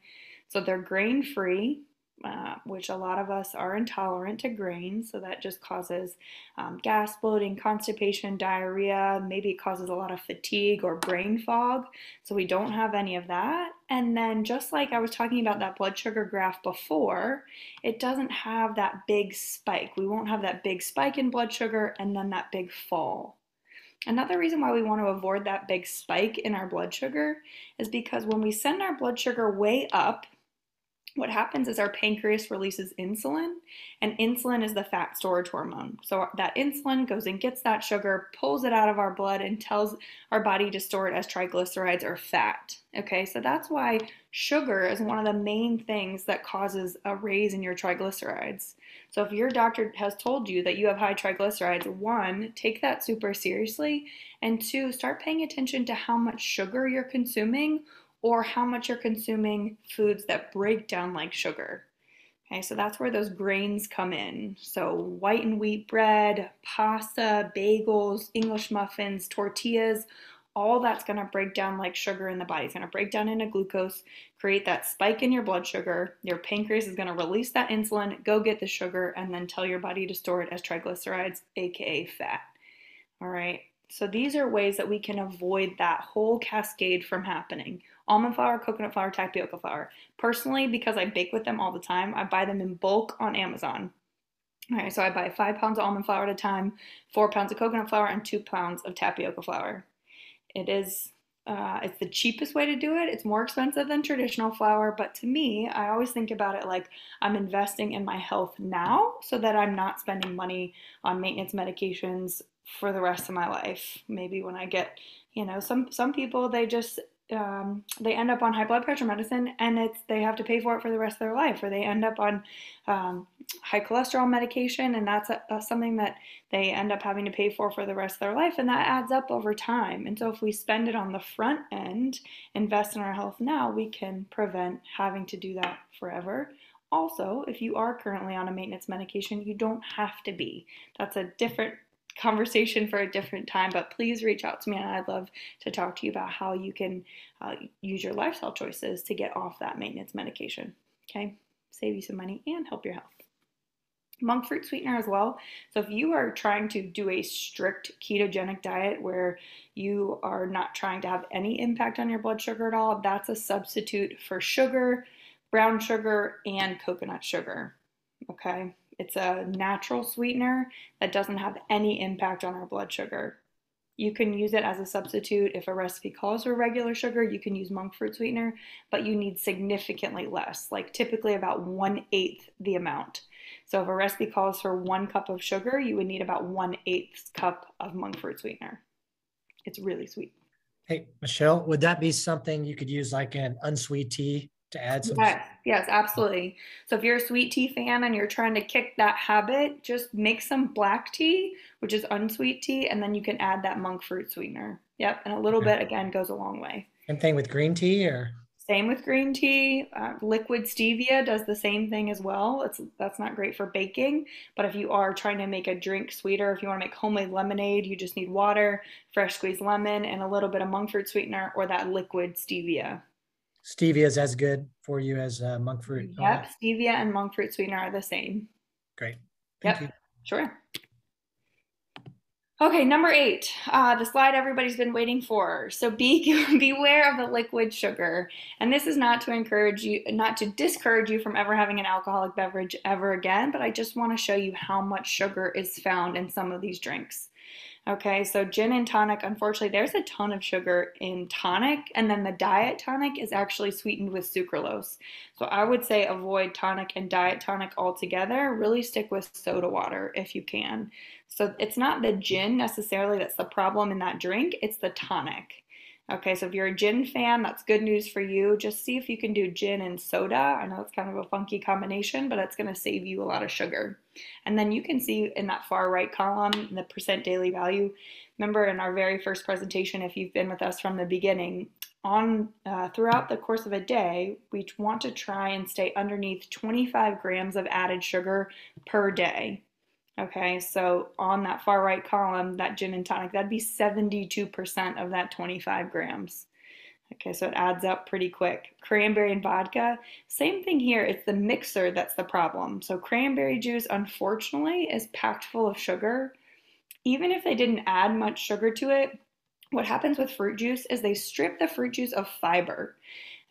so they're grain free, uh, which a lot of us are intolerant to grains, so that just causes um, gas, bloating, constipation, diarrhea. Maybe it causes a lot of fatigue or brain fog, so we don't have any of that. And then, just like I was talking about that blood sugar graph before, it doesn't have that big spike. We won't have that big spike in blood sugar and then that big fall. Another reason why we want to avoid that big spike in our blood sugar is because when we send our blood sugar way up, what happens is our pancreas releases insulin, and insulin is the fat storage hormone. So that insulin goes and gets that sugar, pulls it out of our blood, and tells our body to store it as triglycerides or fat. Okay, so that's why sugar is one of the main things that causes a raise in your triglycerides. So if your doctor has told you that you have high triglycerides, one, take that super seriously, and two, start paying attention to how much sugar you're consuming or how much you're consuming foods that break down like sugar. Okay, so that's where those grains come in. So white and wheat bread, pasta, bagels, English muffins, tortillas, all that's going to break down like sugar in the body. It's going to break down into glucose, create that spike in your blood sugar. Your pancreas is going to release that insulin, go get the sugar, and then tell your body to store it as triglycerides, aka fat. All right. So these are ways that we can avoid that whole cascade from happening almond flour, coconut flour, tapioca flour. Personally, because I bake with them all the time, I buy them in bulk on Amazon. All right, so I buy five pounds of almond flour at a time, four pounds of coconut flour, and two pounds of tapioca flour. It is uh, it's the cheapest way to do it. It's more expensive than traditional flour, but to me, I always think about it like I'm investing in my health now so that I'm not spending money on maintenance medications for the rest of my life. Maybe when I get, you know, some some people they just um, they end up on high blood pressure medicine and it's they have to pay for it for the rest of their life or they end up on um, high cholesterol medication and that's, a, that's something that they end up having to pay for for the rest of their life and that adds up over time. And so if we spend it on the front end invest in our health now we can prevent having to do that forever. Also if you are currently on a maintenance medication you don't have to be. That's a different conversation for a different time, but please reach out to me and I'd love to talk to you about how you can uh, use your lifestyle choices to get off that maintenance medication. Okay, save you some money and help your health. Monk fruit sweetener as well. So, if you are trying to do a strict ketogenic diet where you are not trying to have any impact on your blood sugar at all, that's a substitute for sugar, brown sugar, and coconut sugar. Okay, it's a natural sweetener that doesn't have any impact on our blood sugar. You can use it as a substitute if a recipe calls for regular sugar. You can use monk fruit sweetener, but you need significantly less, like typically about one eighth the amount. So if a recipe calls for one cup of sugar, you would need about one eighth cup of monk fruit sweetener. It's really sweet. Hey, Michelle, would that be something you could use like an unsweet tea to add some. Yes, yes, absolutely. So if you're a sweet tea fan and you're trying to kick that habit, just make some black tea, which is unsweet tea, and then you can add that monk fruit sweetener. Yep, and a little okay. bit again goes a long way. Same thing with green tea, or same with green tea. Uh, liquid stevia does the same thing as well. It's that's not great for baking, but if you are trying to make a drink sweeter, if you want to make homemade lemonade, you just need water, fresh squeezed lemon, and a little bit of monk fruit sweetener or that liquid stevia stevia is as good for you as uh, monk fruit. Yep, stevia and monk fruit sweetener are the same. Great. Thank yep, you. sure. Okay, number eight, uh, the slide everybody's been waiting for. So be beware of the liquid sugar, and this is not to encourage you, not to discourage you from ever having an alcoholic beverage ever again, but I just want to show you how much sugar is found in some of these drinks. Okay, so gin and tonic, unfortunately, there's a ton of sugar in tonic, and then the diet tonic is actually sweetened with sucralose. So I would say avoid tonic and diet tonic altogether. Really stick with soda water if you can. So it's not the gin necessarily that's the problem in that drink, it's the tonic. Okay, so if you're a gin fan, that's good news for you. Just see if you can do gin and soda. I know it's kind of a funky combination, but it's going to save you a lot of sugar. And then you can see in that far right column the percent daily value. Remember in our very first presentation, if you've been with us from the beginning, on uh, throughout the course of a day, we want to try and stay underneath 25 grams of added sugar per day. Okay, so on that far right column, that gin and tonic, that'd be 72% of that 25 grams. Okay, so it adds up pretty quick. Cranberry and vodka, same thing here. It's the mixer that's the problem. So cranberry juice, unfortunately, is packed full of sugar. Even if they didn't add much sugar to it, what happens with fruit juice is they strip the fruit juice of fiber.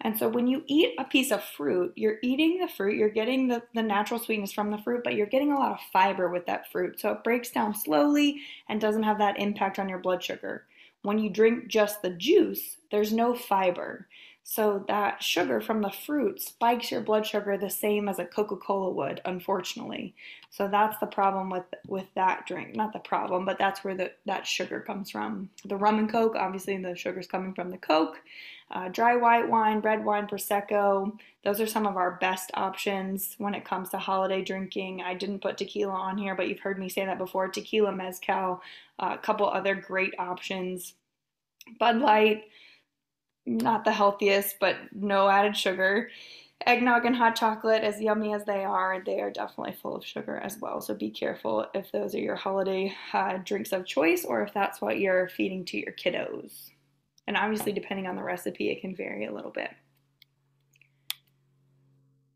And so when you eat a piece of fruit, you're eating the fruit, you're getting the, the natural sweetness from the fruit, but you're getting a lot of fiber with that fruit. So it breaks down slowly and doesn't have that impact on your blood sugar. When you drink just the juice, there's no fiber. So that sugar from the fruit spikes your blood sugar the same as a Coca-Cola would, unfortunately. So that's the problem with with that drink. Not the problem, but that's where the, that sugar comes from. The rum and Coke, obviously the sugar's coming from the Coke. Uh, dry white wine, red wine, Prosecco, those are some of our best options when it comes to holiday drinking. I didn't put tequila on here, but you've heard me say that before. Tequila, Mezcal, uh, a couple other great options. Bud Light, not the healthiest, but no added sugar. Eggnog and hot chocolate, as yummy as they are, they are definitely full of sugar as well. So be careful if those are your holiday uh, drinks of choice or if that's what you're feeding to your kiddos. And obviously, depending on the recipe, it can vary a little bit.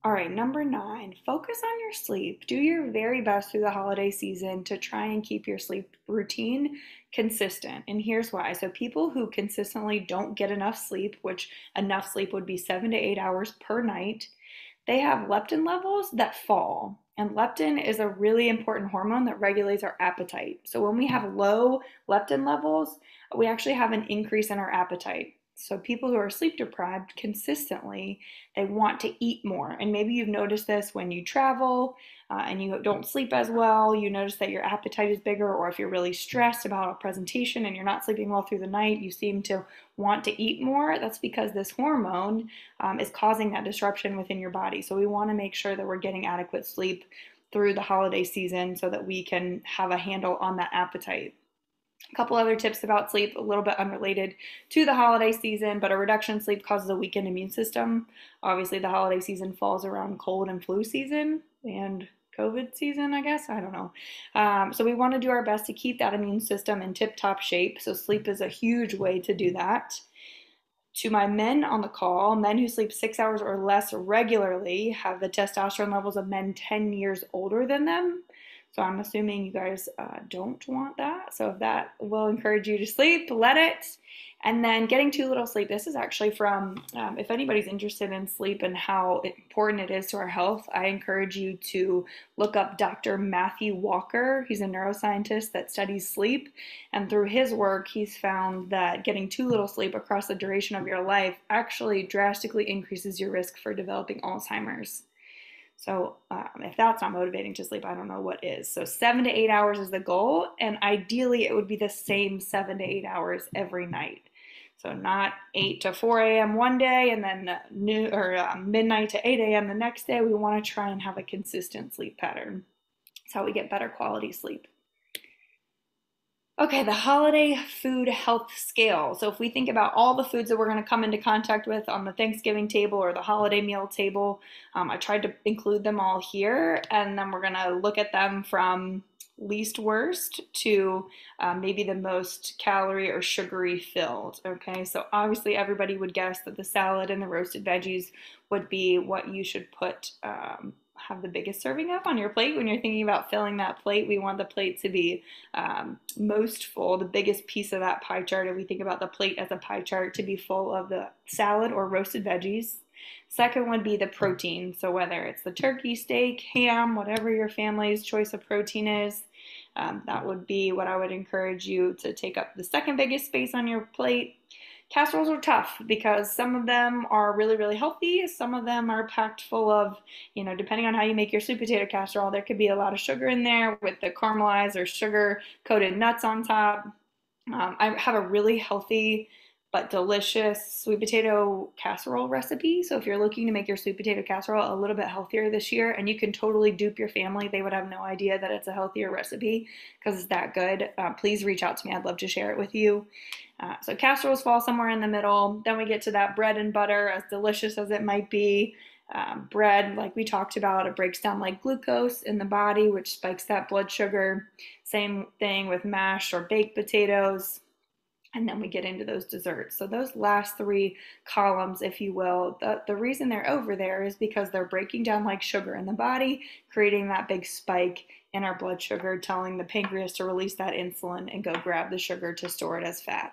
All right, number nine, focus on your sleep. Do your very best through the holiday season to try and keep your sleep routine consistent. And here's why. So, people who consistently don't get enough sleep, which enough sleep would be seven to eight hours per night, they have leptin levels that fall. And leptin is a really important hormone that regulates our appetite. So, when we have low leptin levels, we actually have an increase in our appetite. So people who are sleep deprived consistently, they want to eat more. And maybe you've noticed this when you travel uh, and you don't sleep as well. You notice that your appetite is bigger, or if you're really stressed about a presentation and you're not sleeping well through the night, you seem to want to eat more. That's because this hormone um, is causing that disruption within your body. So we want to make sure that we're getting adequate sleep through the holiday season so that we can have a handle on that appetite. A couple other tips about sleep, a little bit unrelated to the holiday season, but a reduction in sleep causes a weakened immune system. Obviously, the holiday season falls around cold and flu season and COVID season, I guess. I don't know. Um, so, we want to do our best to keep that immune system in tip top shape. So, sleep is a huge way to do that. To my men on the call, men who sleep six hours or less regularly have the testosterone levels of men 10 years older than them. So I'm assuming you guys uh, don't want that. So if that will encourage you to sleep, let it. And then getting too little sleep. This is actually from, um, if anybody's interested in sleep and how important it is to our health, I encourage you to look up Dr. Matthew Walker. He's a neuroscientist that studies sleep. And through his work, he's found that getting too little sleep across the duration of your life actually drastically increases your risk for developing Alzheimer's. So um, if that's not motivating to sleep, I don't know what is. So seven to eight hours is the goal, and ideally it would be the same seven to eight hours every night. So not 8 to 4 a.m. one day and then new or uh, midnight to 8 a.m. the next day. We want to try and have a consistent sleep pattern. That's how we get better quality sleep. Okay, the holiday food health scale. So if we think about all the foods that we're going to come into contact with on the Thanksgiving table or the holiday meal table, um, I tried to include them all here, and then we're going to look at them from least worst to um, maybe the most calorie or sugary filled. Okay, so obviously everybody would guess that the salad and the roasted veggies would be what you should put um, have the biggest serving of on your plate when you're thinking about filling that plate. We want the plate to be um, most full, the biggest piece of that pie chart. If we think about the plate as a pie chart, to be full of the salad or roasted veggies. Second would be the protein. So whether it's the turkey, steak, ham, whatever your family's choice of protein is, um, that would be what I would encourage you to take up the second biggest space on your plate. Casseroles are tough because some of them are really, really healthy. Some of them are packed full of, you know, depending on how you make your sweet potato casserole, there could be a lot of sugar in there with the caramelized or sugar coated nuts on top. Um, I have a really healthy but delicious sweet potato casserole recipe. So if you're looking to make your sweet potato casserole a little bit healthier this year, and you can totally dupe your family, they would have no idea that it's a healthier recipe because it's that good. Uh, please reach out to me. I'd love to share it with you. Uh, so casseroles fall somewhere in the middle. Then we get to that bread and butter, as delicious as it might be. Um, bread, like we talked about, it breaks down like glucose in the body, which spikes that blood sugar. Same thing with mashed or baked potatoes and then we get into those desserts. So those last three columns, if you will, the, the reason they're over there is because they're breaking down like sugar in the body, creating that big spike in our blood sugar, telling the pancreas to release that insulin and go grab the sugar to store it as fat.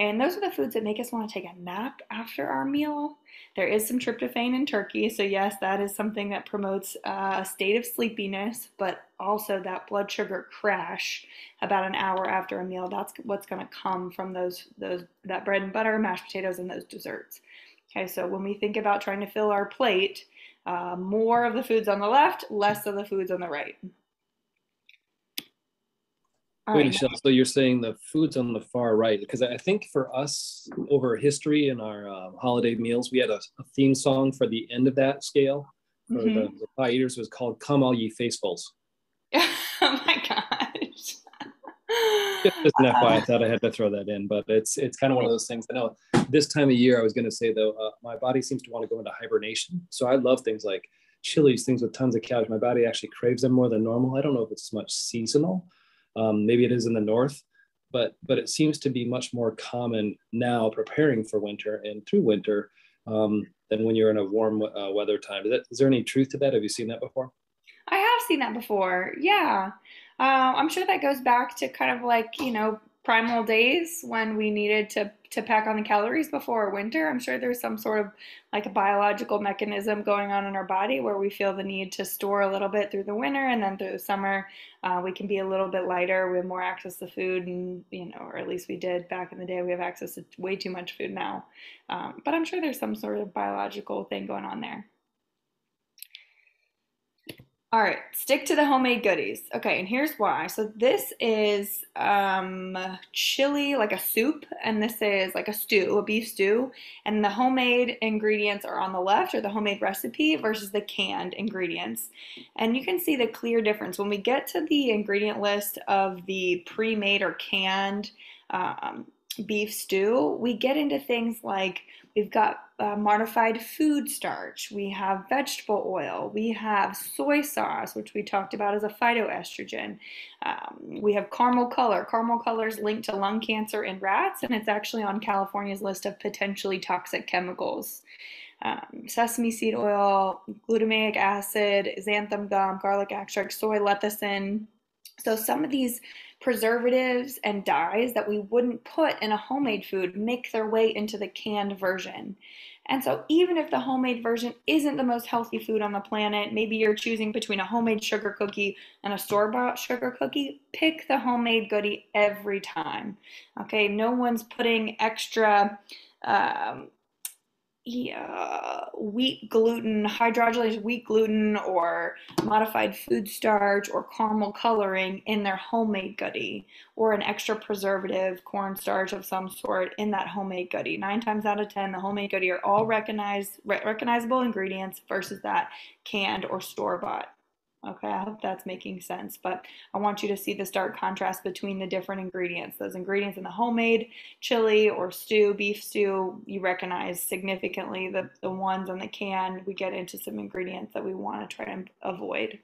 And those are the foods that make us want to take a nap after our meal. There is some tryptophan in turkey, so yes, that is something that promotes uh, a state of sleepiness, but also that blood sugar crash about an hour after a meal. That's what's going to come from those those that bread and butter, mashed potatoes, and those desserts. Okay, so when we think about trying to fill our plate, uh, more of the foods on the left, less of the foods on the right. Wait, Michelle, so you're saying the foods on the far right? Because I think for us, over history in our uh, holiday meals, we had a, a, theme song for the end of that scale. For mm-hmm. the, the pie eaters was called "Come All Ye Faithfuls." oh my gosh! Just an FYI, I thought I had to throw that in, but it's it's kind of one of those things. I know this time of year, I was going to say though, uh, my body seems to want to go into hibernation, so I love things like chilies, things with tons of calories. My body actually craves them more than normal. I don't know if it's much seasonal um, maybe it is in the north, but but it seems to be much more common now preparing for winter and through winter um, than when you're in a warm uh, weather time. Is, that, is there any truth to that? Have you seen that before? I have seen that before. Yeah. Uh, I'm sure that goes back to kind of like, you know, primal days when we needed to to pack on the calories before winter. I'm sure there's some sort of like a biological mechanism going on in our body where we feel the need to store a little bit through the winter and then through the summer uh, we can be a little bit lighter. We have more access to food, and you know, or at least we did back in the day. We have access to way too much food now, um, but I'm sure there's some sort of biological thing going on there. All right, stick to the homemade goodies. Okay, and here's why. So this is um, chili, like a soup, and this is like a stew, a beef stew. And the homemade ingredients are on the left, or the homemade recipe, versus the canned ingredients. And you can see the clear difference. When we get to the ingredient list of the pre-made or canned um, beef stew, we get into things like we've got uh, modified food starch, we have vegetable oil, we have soy sauce, which we talked about as a phytoestrogen. Um, we have caramel color. Caramel color is linked to lung cancer in rats, and it's actually on California's list of potentially toxic chemicals. Um, sesame seed oil, glutamic acid, xanthan gum, garlic extract, soy lecithin. So some of these preservatives and dyes that we wouldn't put in a homemade food make their way into the canned version. And so, even if the homemade version isn't the most healthy food on the planet, maybe you're choosing between a homemade sugar cookie and a store bought sugar cookie, pick the homemade goodie every time. Okay, no one's putting extra um, uh, wheat gluten, hydrogenated wheat gluten, or modified food starch, or caramel coloring in their homemade goodie, or an extra preservative, cornstarch of some sort in that homemade goodie. Nine times out of ten, the homemade goodie are all recognized, recognizable ingredients versus that canned or store bought. Okay, I hope that's making sense, but I want you to see the stark contrast between the different ingredients. Those ingredients in the homemade chili or stew, beef stew, you recognize significantly the, the ones on the can. We get into some ingredients that we want to try and avoid.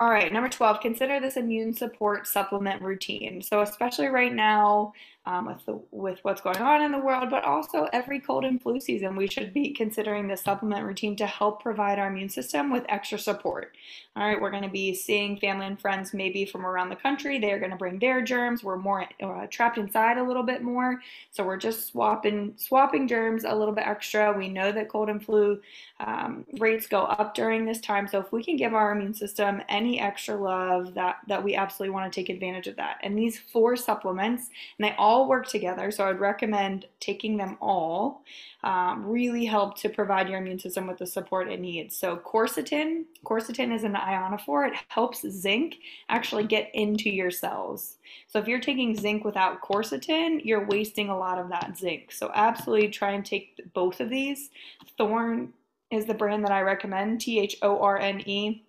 All right, number 12, consider this immune support supplement routine. So, especially right now, um, with the, with what's going on in the world, but also every cold and flu season, we should be considering the supplement routine to help provide our immune system with extra support. All right, we're going to be seeing family and friends maybe from around the country. They are going to bring their germs. We're more uh, trapped inside a little bit more, so we're just swapping swapping germs a little bit extra. We know that cold and flu um, rates go up during this time, so if we can give our immune system any extra love, that that we absolutely want to take advantage of that. And these four supplements, and they all all work together. So I'd recommend taking them all. Um, really help to provide your immune system with the support it needs. So quercetin, quercetin is an ionophore. It helps zinc actually get into your cells. So if you're taking zinc without quercetin, you're wasting a lot of that zinc. So absolutely try and take both of these. Thorne is the brand that I recommend, T H O R N E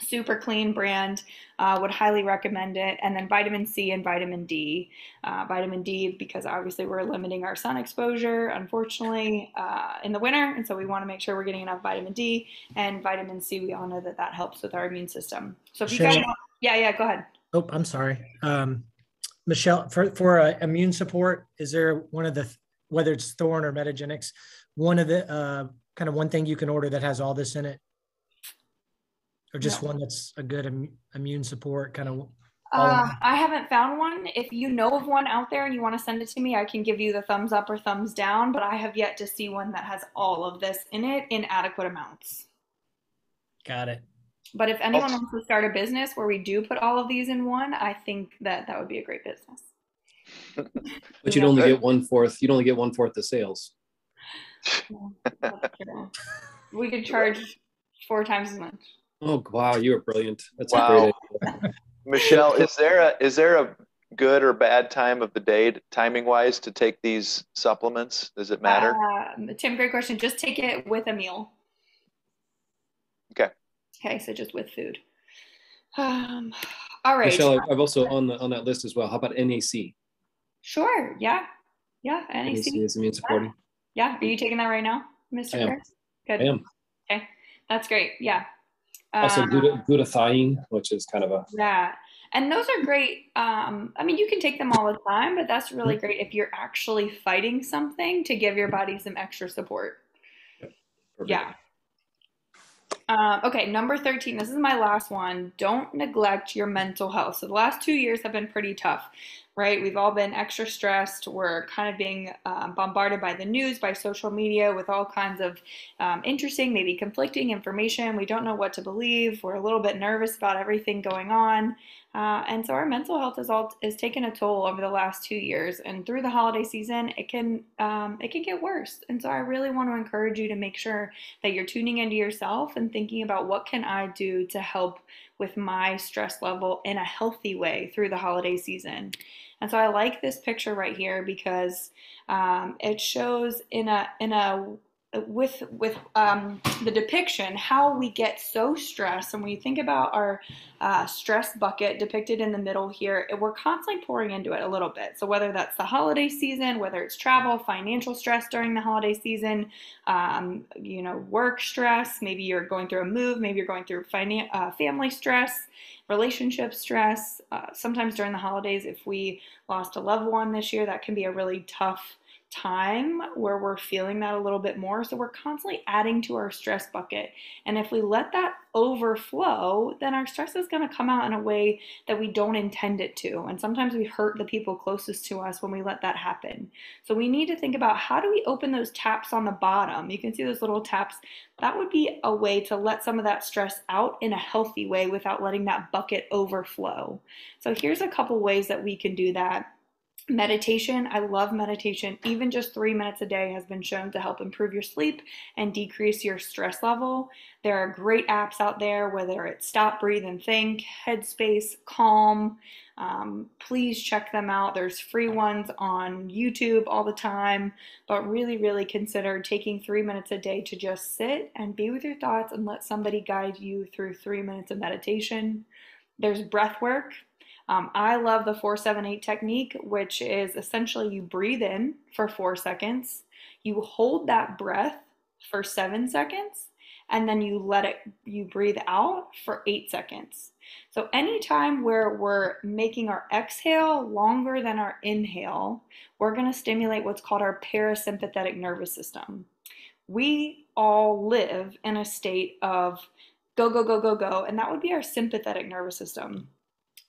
super clean brand uh, would highly recommend it. And then vitamin c and vitamin d uh, vitamin d because obviously we're limiting our sun exposure unfortunately uh, in the winter. And so we want to make sure we're getting enough vitamin d and vitamin c. We all know that that helps with our immune system. So if you guys yeah yeah go ahead. Oh i'm sorry. Um, michelle for, for uh, immune support is there one of the whether it's Thorne or metagenics one of the uh, kind of one thing you can order that has all this in it or just no. one that's a good Im- immune support kind of uh, I haven't found one. If you know of one out there and you want to send it to me, I can give you the thumbs up or thumbs down, but I have yet to see one that has all of this in it in adequate amounts. Got it. But if anyone wants to start a business where we do put all of these in one, I think that that would be a great business. but you'd only get one fourth. You'd only get one fourth the sales. we could charge four times as much. Oh wow, you are brilliant. That's wow. a great Michelle, is there a is there a good or bad time of the day, timing wise, to take these supplements? Does it matter? Uh, Tim, great question. Just take it with a meal. Okay. Okay, so just with food. Um, all right. Michelle, I've also on the on that list as well. How about NAC? Sure. Yeah. Yeah. NAC, NAC is immune supporting. Yeah. Are you taking that right now, Mr. I am. Good. I am. Okay. That's great. Yeah. Also, um, glutathione, which is kind of a yeah, and those are great. Um, I mean, you can take them all the time, but that's really great if you're actually fighting something to give your body some extra support. Perfect. Yeah. Um, okay, number 13. This is my last one. Don't neglect your mental health. So, the last two years have been pretty tough, right? We've all been extra stressed. We're kind of being um, bombarded by the news, by social media, with all kinds of um, interesting, maybe conflicting information. We don't know what to believe. We're a little bit nervous about everything going on. Uh, and so our mental health is all is taken a toll over the last two years, and through the holiday season, it can um, it can get worse. And so I really want to encourage you to make sure that you're tuning into yourself and thinking about what can I do to help with my stress level in a healthy way through the holiday season. And so I like this picture right here because um, it shows in a in a with with um, the depiction how we get so stressed and when you think about our uh, stress bucket depicted in the middle here we're constantly pouring into it a little bit. So whether that's the holiday season whether it's travel financial stress during the holiday season um, you know work stress maybe you're going through a move maybe you're going through finan- uh, family stress relationship stress uh, sometimes during the holidays if we lost a loved one this year that can be a really tough time where we're feeling that a little bit more. So we're constantly adding to our stress bucket. And if we let that overflow, then our stress is going to come out in a way that we don't intend it to. And sometimes we hurt the people closest to us when we let that happen. So we need to think about how do we open those taps on the bottom? You can see those little taps. That would be a way to let some of that stress out in a healthy way without letting that bucket overflow. So here's a couple ways that we can do that. Meditation, I love meditation. Even just three minutes a day has been shown to help improve your sleep and decrease your stress level. There are great apps out there, whether it's Stop, Breathe, and Think, Headspace, Calm. Um, please check them out. There's free ones on YouTube all the time, but really, really consider taking three minutes a day to just sit and be with your thoughts and let somebody guide you through three minutes of meditation. There's breath work. Um, I love the 478 technique, which is essentially you breathe in for four seconds, you hold that breath for seven seconds, and then you let it, you breathe out for eight seconds. So, anytime where we're making our exhale longer than our inhale, we're going to stimulate what's called our parasympathetic nervous system. We all live in a state of go, go, go, go, go, and that would be our sympathetic nervous system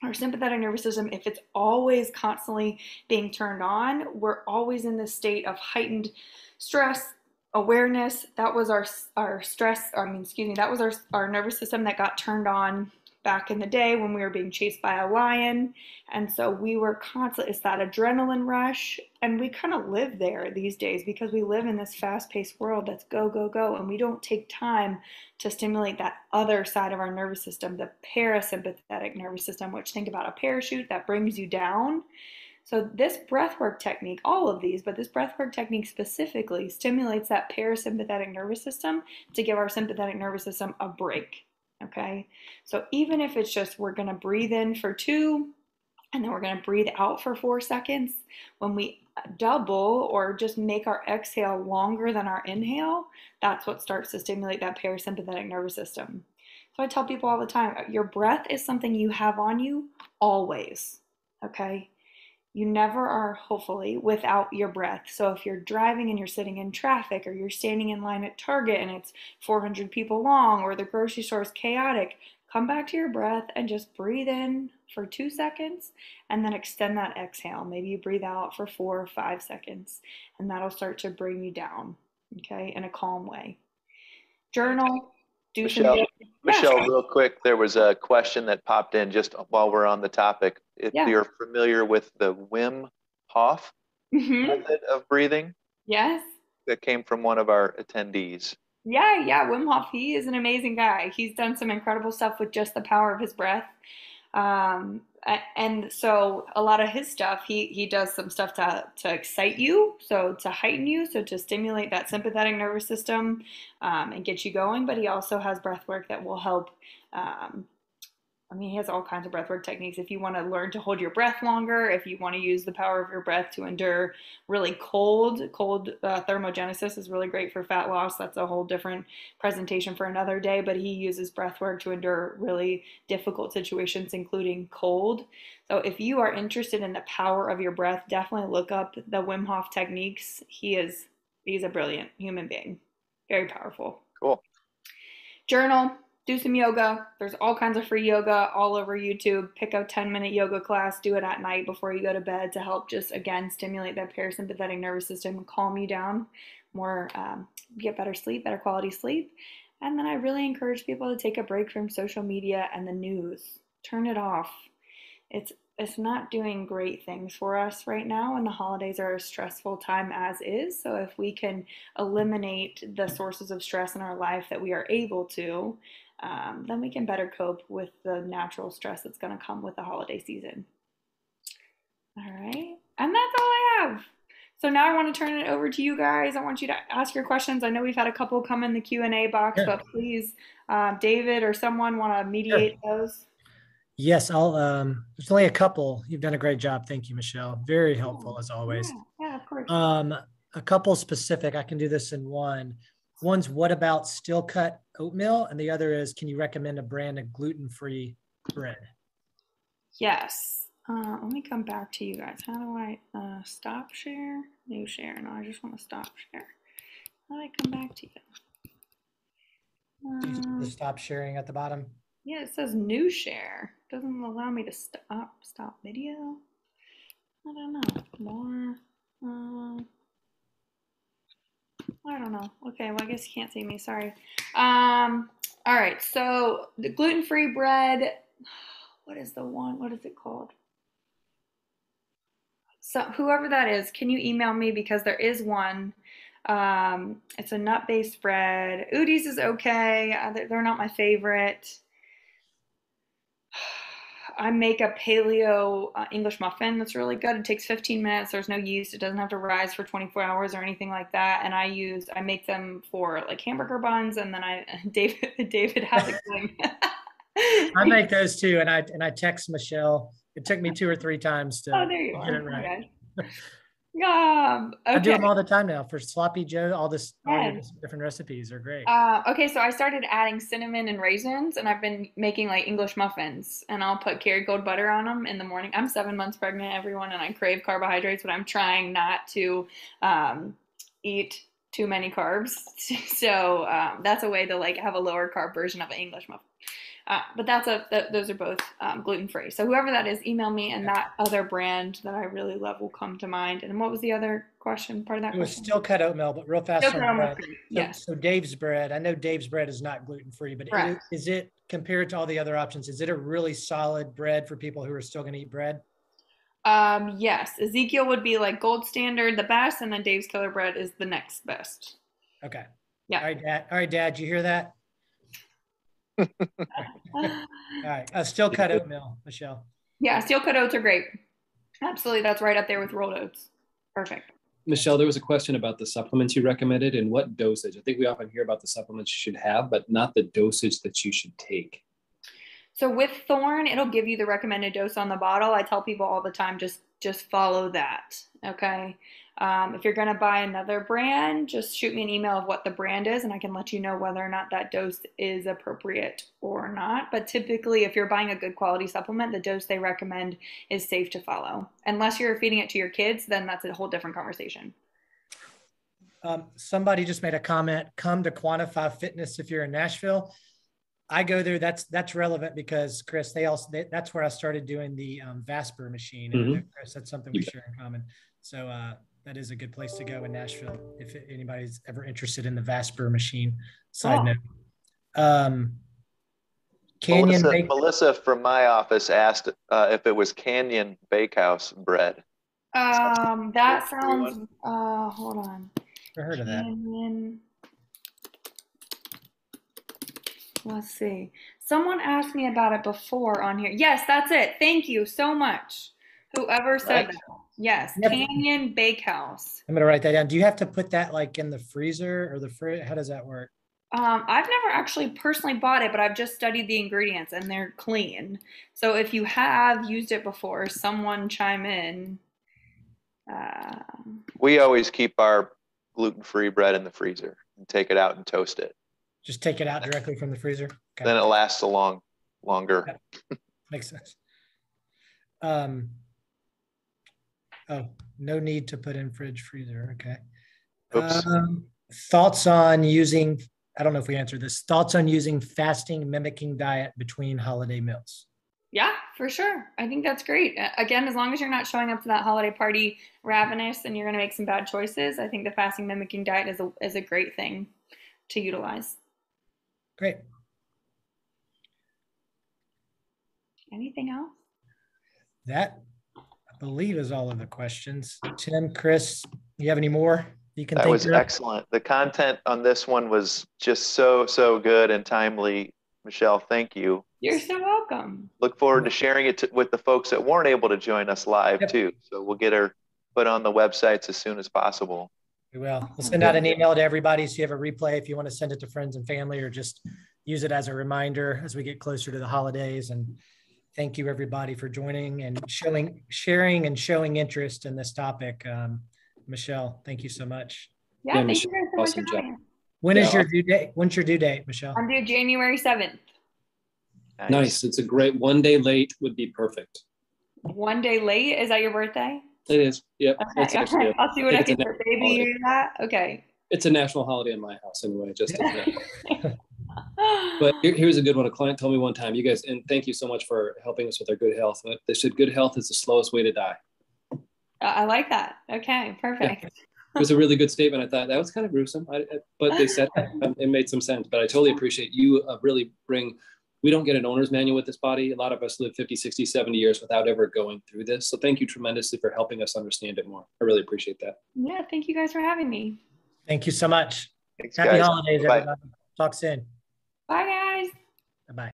our sympathetic nervous system, if it's always constantly being turned on, we're always in this state of heightened stress, awareness. That was our our stress. I mean, excuse me. That was our our nervous system that got turned on back in the day when we were being chased by a lion. And so we were constantly, it's that adrenaline rush. And we kind of live there these days because we live in this fast paced world that's go, go, go. And we don't take time to stimulate that other side of our nervous system, the parasympathetic nervous system, which think about a parachute that brings you down. So, this breathwork technique, all of these, but this breathwork technique specifically stimulates that parasympathetic nervous system to give our sympathetic nervous system a break. Okay, so even if it's just we're going to breathe in for two and then we're going to breathe out for four seconds, when we double or just make our exhale longer than our inhale, that's what starts to stimulate that parasympathetic nervous system. So I tell people all the time your breath is something you have on you always. Okay, you never are, hopefully, without your breath. So if you're driving and you're sitting in traffic, or you're standing in line at Target and it's 400 people long, or the grocery store is chaotic, come back to your breath and just breathe in for two seconds and then extend that exhale. Maybe you breathe out for four or five seconds, and that'll start to bring you down, okay, in a calm way. Journal, do Michelle, some Michelle, yeah. real quick, there was a question that popped in just while we're on the topic. If yeah. you're familiar with the Wim Hof mm-hmm. method of breathing, yes, that came from one of our attendees. Yeah, yeah, Wim Hof, he is an amazing guy. He's done some incredible stuff with just the power of his breath. Um, and so a lot of his stuff he he does some stuff to to excite you so to heighten you so to stimulate that sympathetic nervous system um, and get you going but he also has breath work that will help um, I mean, he has all kinds of breathwork techniques. If you want to learn to hold your breath longer, if you want to use the power of your breath to endure really cold, cold uh, thermogenesis is really great for fat loss. That's a whole different presentation for another day. But he uses breathwork to endure really difficult situations, including cold. So if you are interested in the power of your breath, definitely look up the Wim Hof techniques. He is he's a brilliant human being, very powerful. Cool. journal, do some yoga. There's all kinds of free yoga all over YouTube. Pick a 10 minute yoga class, do it at night before you go to bed to help just again stimulate that parasympathetic nervous system calm you down more, um, get better sleep, better quality sleep. And then I really encourage people to take a break from social media and the news. Turn it off. It's it's not doing great things for us right now and the holidays are a stressful time as is so if we can eliminate the sources of stress in our life that we are able to um, then we can better cope with the natural stress that's going to come with the holiday season all right and that's all i have so now i want to turn it over to you guys i want you to ask your questions i know we've had a couple come in the q&a box sure. but please uh, david or someone want to mediate sure. those Yes, I'll. Um, there's only a couple. You've done a great job. Thank you, Michelle. Very helpful as always. Yeah, yeah, of course. Um, a couple specific. I can do this in one. One's what about steel cut oatmeal, and the other is can you recommend a brand of gluten free bread? Yes. Uh, let me come back to you guys. How do I uh, stop share? New share. No, I just want to stop share. How do I come back to you? Uh, you stop sharing at the bottom. Yeah, it says new share. Doesn't allow me to stop stop video. I don't know. More. Uh, I don't know. Okay, well I guess you can't see me. Sorry. Um. All right. So the gluten free bread. What is the one? What is it called? So whoever that is, can you email me because there is one. Um, it's a nut based bread. Udi's is okay. Uh, they're not my favorite. I make a paleo uh, English muffin that's really good. It takes 15 minutes. There's no yeast. It doesn't have to rise for 24 hours or anything like that. And I use I make them for like hamburger buns, and then I David David has it going. I make those too, and I and I text Michelle. It took me two or three times to oh, there you get are. it right. Okay. Um, okay. I do them all the time now for sloppy Joe. All this, all different recipes are great. Uh, okay, so I started adding cinnamon and raisins, and I've been making like English muffins, and I'll put Kerrygold butter on them in the morning. I'm seven months pregnant, everyone, and I crave carbohydrates, but I'm trying not to um, eat too many carbs. so um, that's a way to like have a lower carb version of an English muffin. Uh, but that's a th- those are both um, gluten free. So whoever that is, email me, and that other brand that I really love will come to mind. And what was the other question? Part of that it was steel cut oatmeal, but real fast. Still on bread. So, yes. So Dave's bread. I know Dave's bread is not gluten free, but it, is it compared to all the other options? Is it a really solid bread for people who are still going to eat bread? Um, yes, Ezekiel would be like gold standard, the best, and then Dave's Killer Bread is the next best. Okay. Yeah. All right, Dad. All right, Dad. You hear that? All right. Uh, steel cut oatmeal, Michelle. Yeah, steel cut oats are great. Absolutely. That's right up there with rolled oats. Perfect. Michelle, there was a question about the supplements you recommended and what dosage. I think we often hear about the supplements you should have, but not the dosage that you should take. So with Thorne, it'll give you the recommended dose on the bottle. I tell people all the time, just just follow that. Okay. Um, if you're going to buy another brand, just shoot me an email of what the brand is, and I can let you know whether or not that dose is appropriate or not. But typically, if you're buying a good quality supplement, the dose they recommend is safe to follow. Unless you're feeding it to your kids, then that's a whole different conversation. Um, somebody just made a comment come to quantify fitness if you're in Nashville. I go there. That's that's relevant because Chris, they also they, that's where I started doing the um, Vasper machine. Mm-hmm. Chris, that's something we share in common. So uh, that is a good place to go in Nashville if anybody's ever interested in the Vasper machine. Side oh. note. Um, Canyon Melissa, Bake- Melissa from my office asked uh, if it was Canyon Bakehouse bread. Um, that sounds. Uh, hold on. Never heard of that. Canyon. Let's see. Someone asked me about it before on here. Yes, that's it. Thank you so much. Whoever said right. that. Yes, yep. Canyon Bakehouse. I'm gonna write that down. Do you have to put that like in the freezer or the fridge? How does that work? Um, I've never actually personally bought it, but I've just studied the ingredients and they're clean. So if you have used it before, someone chime in. Uh, we always keep our gluten-free bread in the freezer and take it out and toast it. Just take it out directly from the freezer. Okay. Then it lasts a long, longer. Yeah. Makes sense. Um, Oh, no need to put in fridge freezer. Okay. Um, thoughts on using I don't know if we answered this. Thoughts on using fasting mimicking diet between holiday meals? Yeah, for sure. I think that's great. Again, as long as you're not showing up to that holiday party ravenous and you're going to make some bad choices, I think the fasting mimicking diet is a, is a great thing to utilize. Great. Anything else? That, I believe, is all of the questions. Tim, Chris, you have any more? You can. That was of? excellent. The content on this one was just so so good and timely. Michelle, thank you. You're so welcome. Look forward to sharing it to, with the folks that weren't able to join us live yep. too. So we'll get her put on the websites as soon as possible. We will. We'll send out an email to everybody so you have a replay if you want to send it to friends and family or just use it as a reminder as we get closer to the holidays. And thank you everybody for joining and showing, sharing and showing interest in this topic. Um, Michelle, thank you so much. Yeah, yeah thank Michelle, you guys so awesome much. When yeah. is your due date? When's your due date, Michelle? I'm due January 7th. Nice. nice. It's a great one day late would be perfect. One day late? Is that your birthday? It is. Yep. Okay. okay. I'll see what I can for baby that. Okay. It's a national holiday in my house anyway, just but here, here's a good one. A client told me one time, you guys, and thank you so much for helping us with our good health. They said good health is the slowest way to die. I like that. Okay, perfect. it was a really good statement. I thought that was kind of gruesome, I, but they said it made some sense. But I totally appreciate you uh, really bring we don't get an owner's manual with this body. A lot of us live 50, 60, 70 years without ever going through this. So thank you tremendously for helping us understand it more. I really appreciate that. Yeah, thank you guys for having me. Thank you so much. Thanks, Happy guys. holidays, Bye. everybody. Talk soon. Bye, guys. Bye.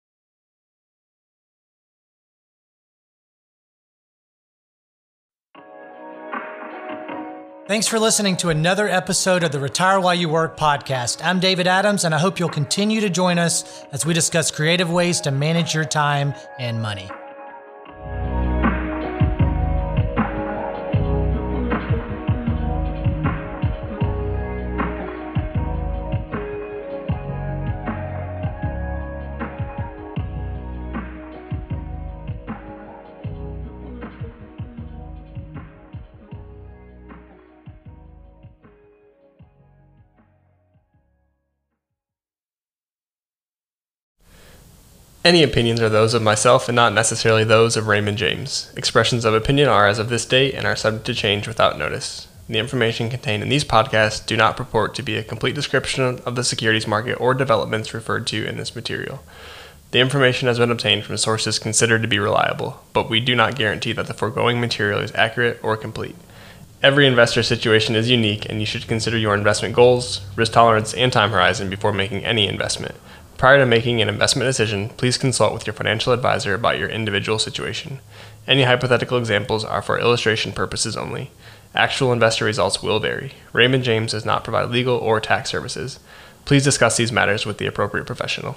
Thanks for listening to another episode of the Retire While You Work podcast. I'm David Adams, and I hope you'll continue to join us as we discuss creative ways to manage your time and money. Any opinions are those of myself and not necessarily those of Raymond James. Expressions of opinion are as of this date and are subject to change without notice. The information contained in these podcasts do not purport to be a complete description of the securities market or developments referred to in this material. The information has been obtained from sources considered to be reliable, but we do not guarantee that the foregoing material is accurate or complete. Every investor situation is unique, and you should consider your investment goals, risk tolerance, and time horizon before making any investment. Prior to making an investment decision, please consult with your financial advisor about your individual situation. Any hypothetical examples are for illustration purposes only. Actual investor results will vary. Raymond James does not provide legal or tax services. Please discuss these matters with the appropriate professional.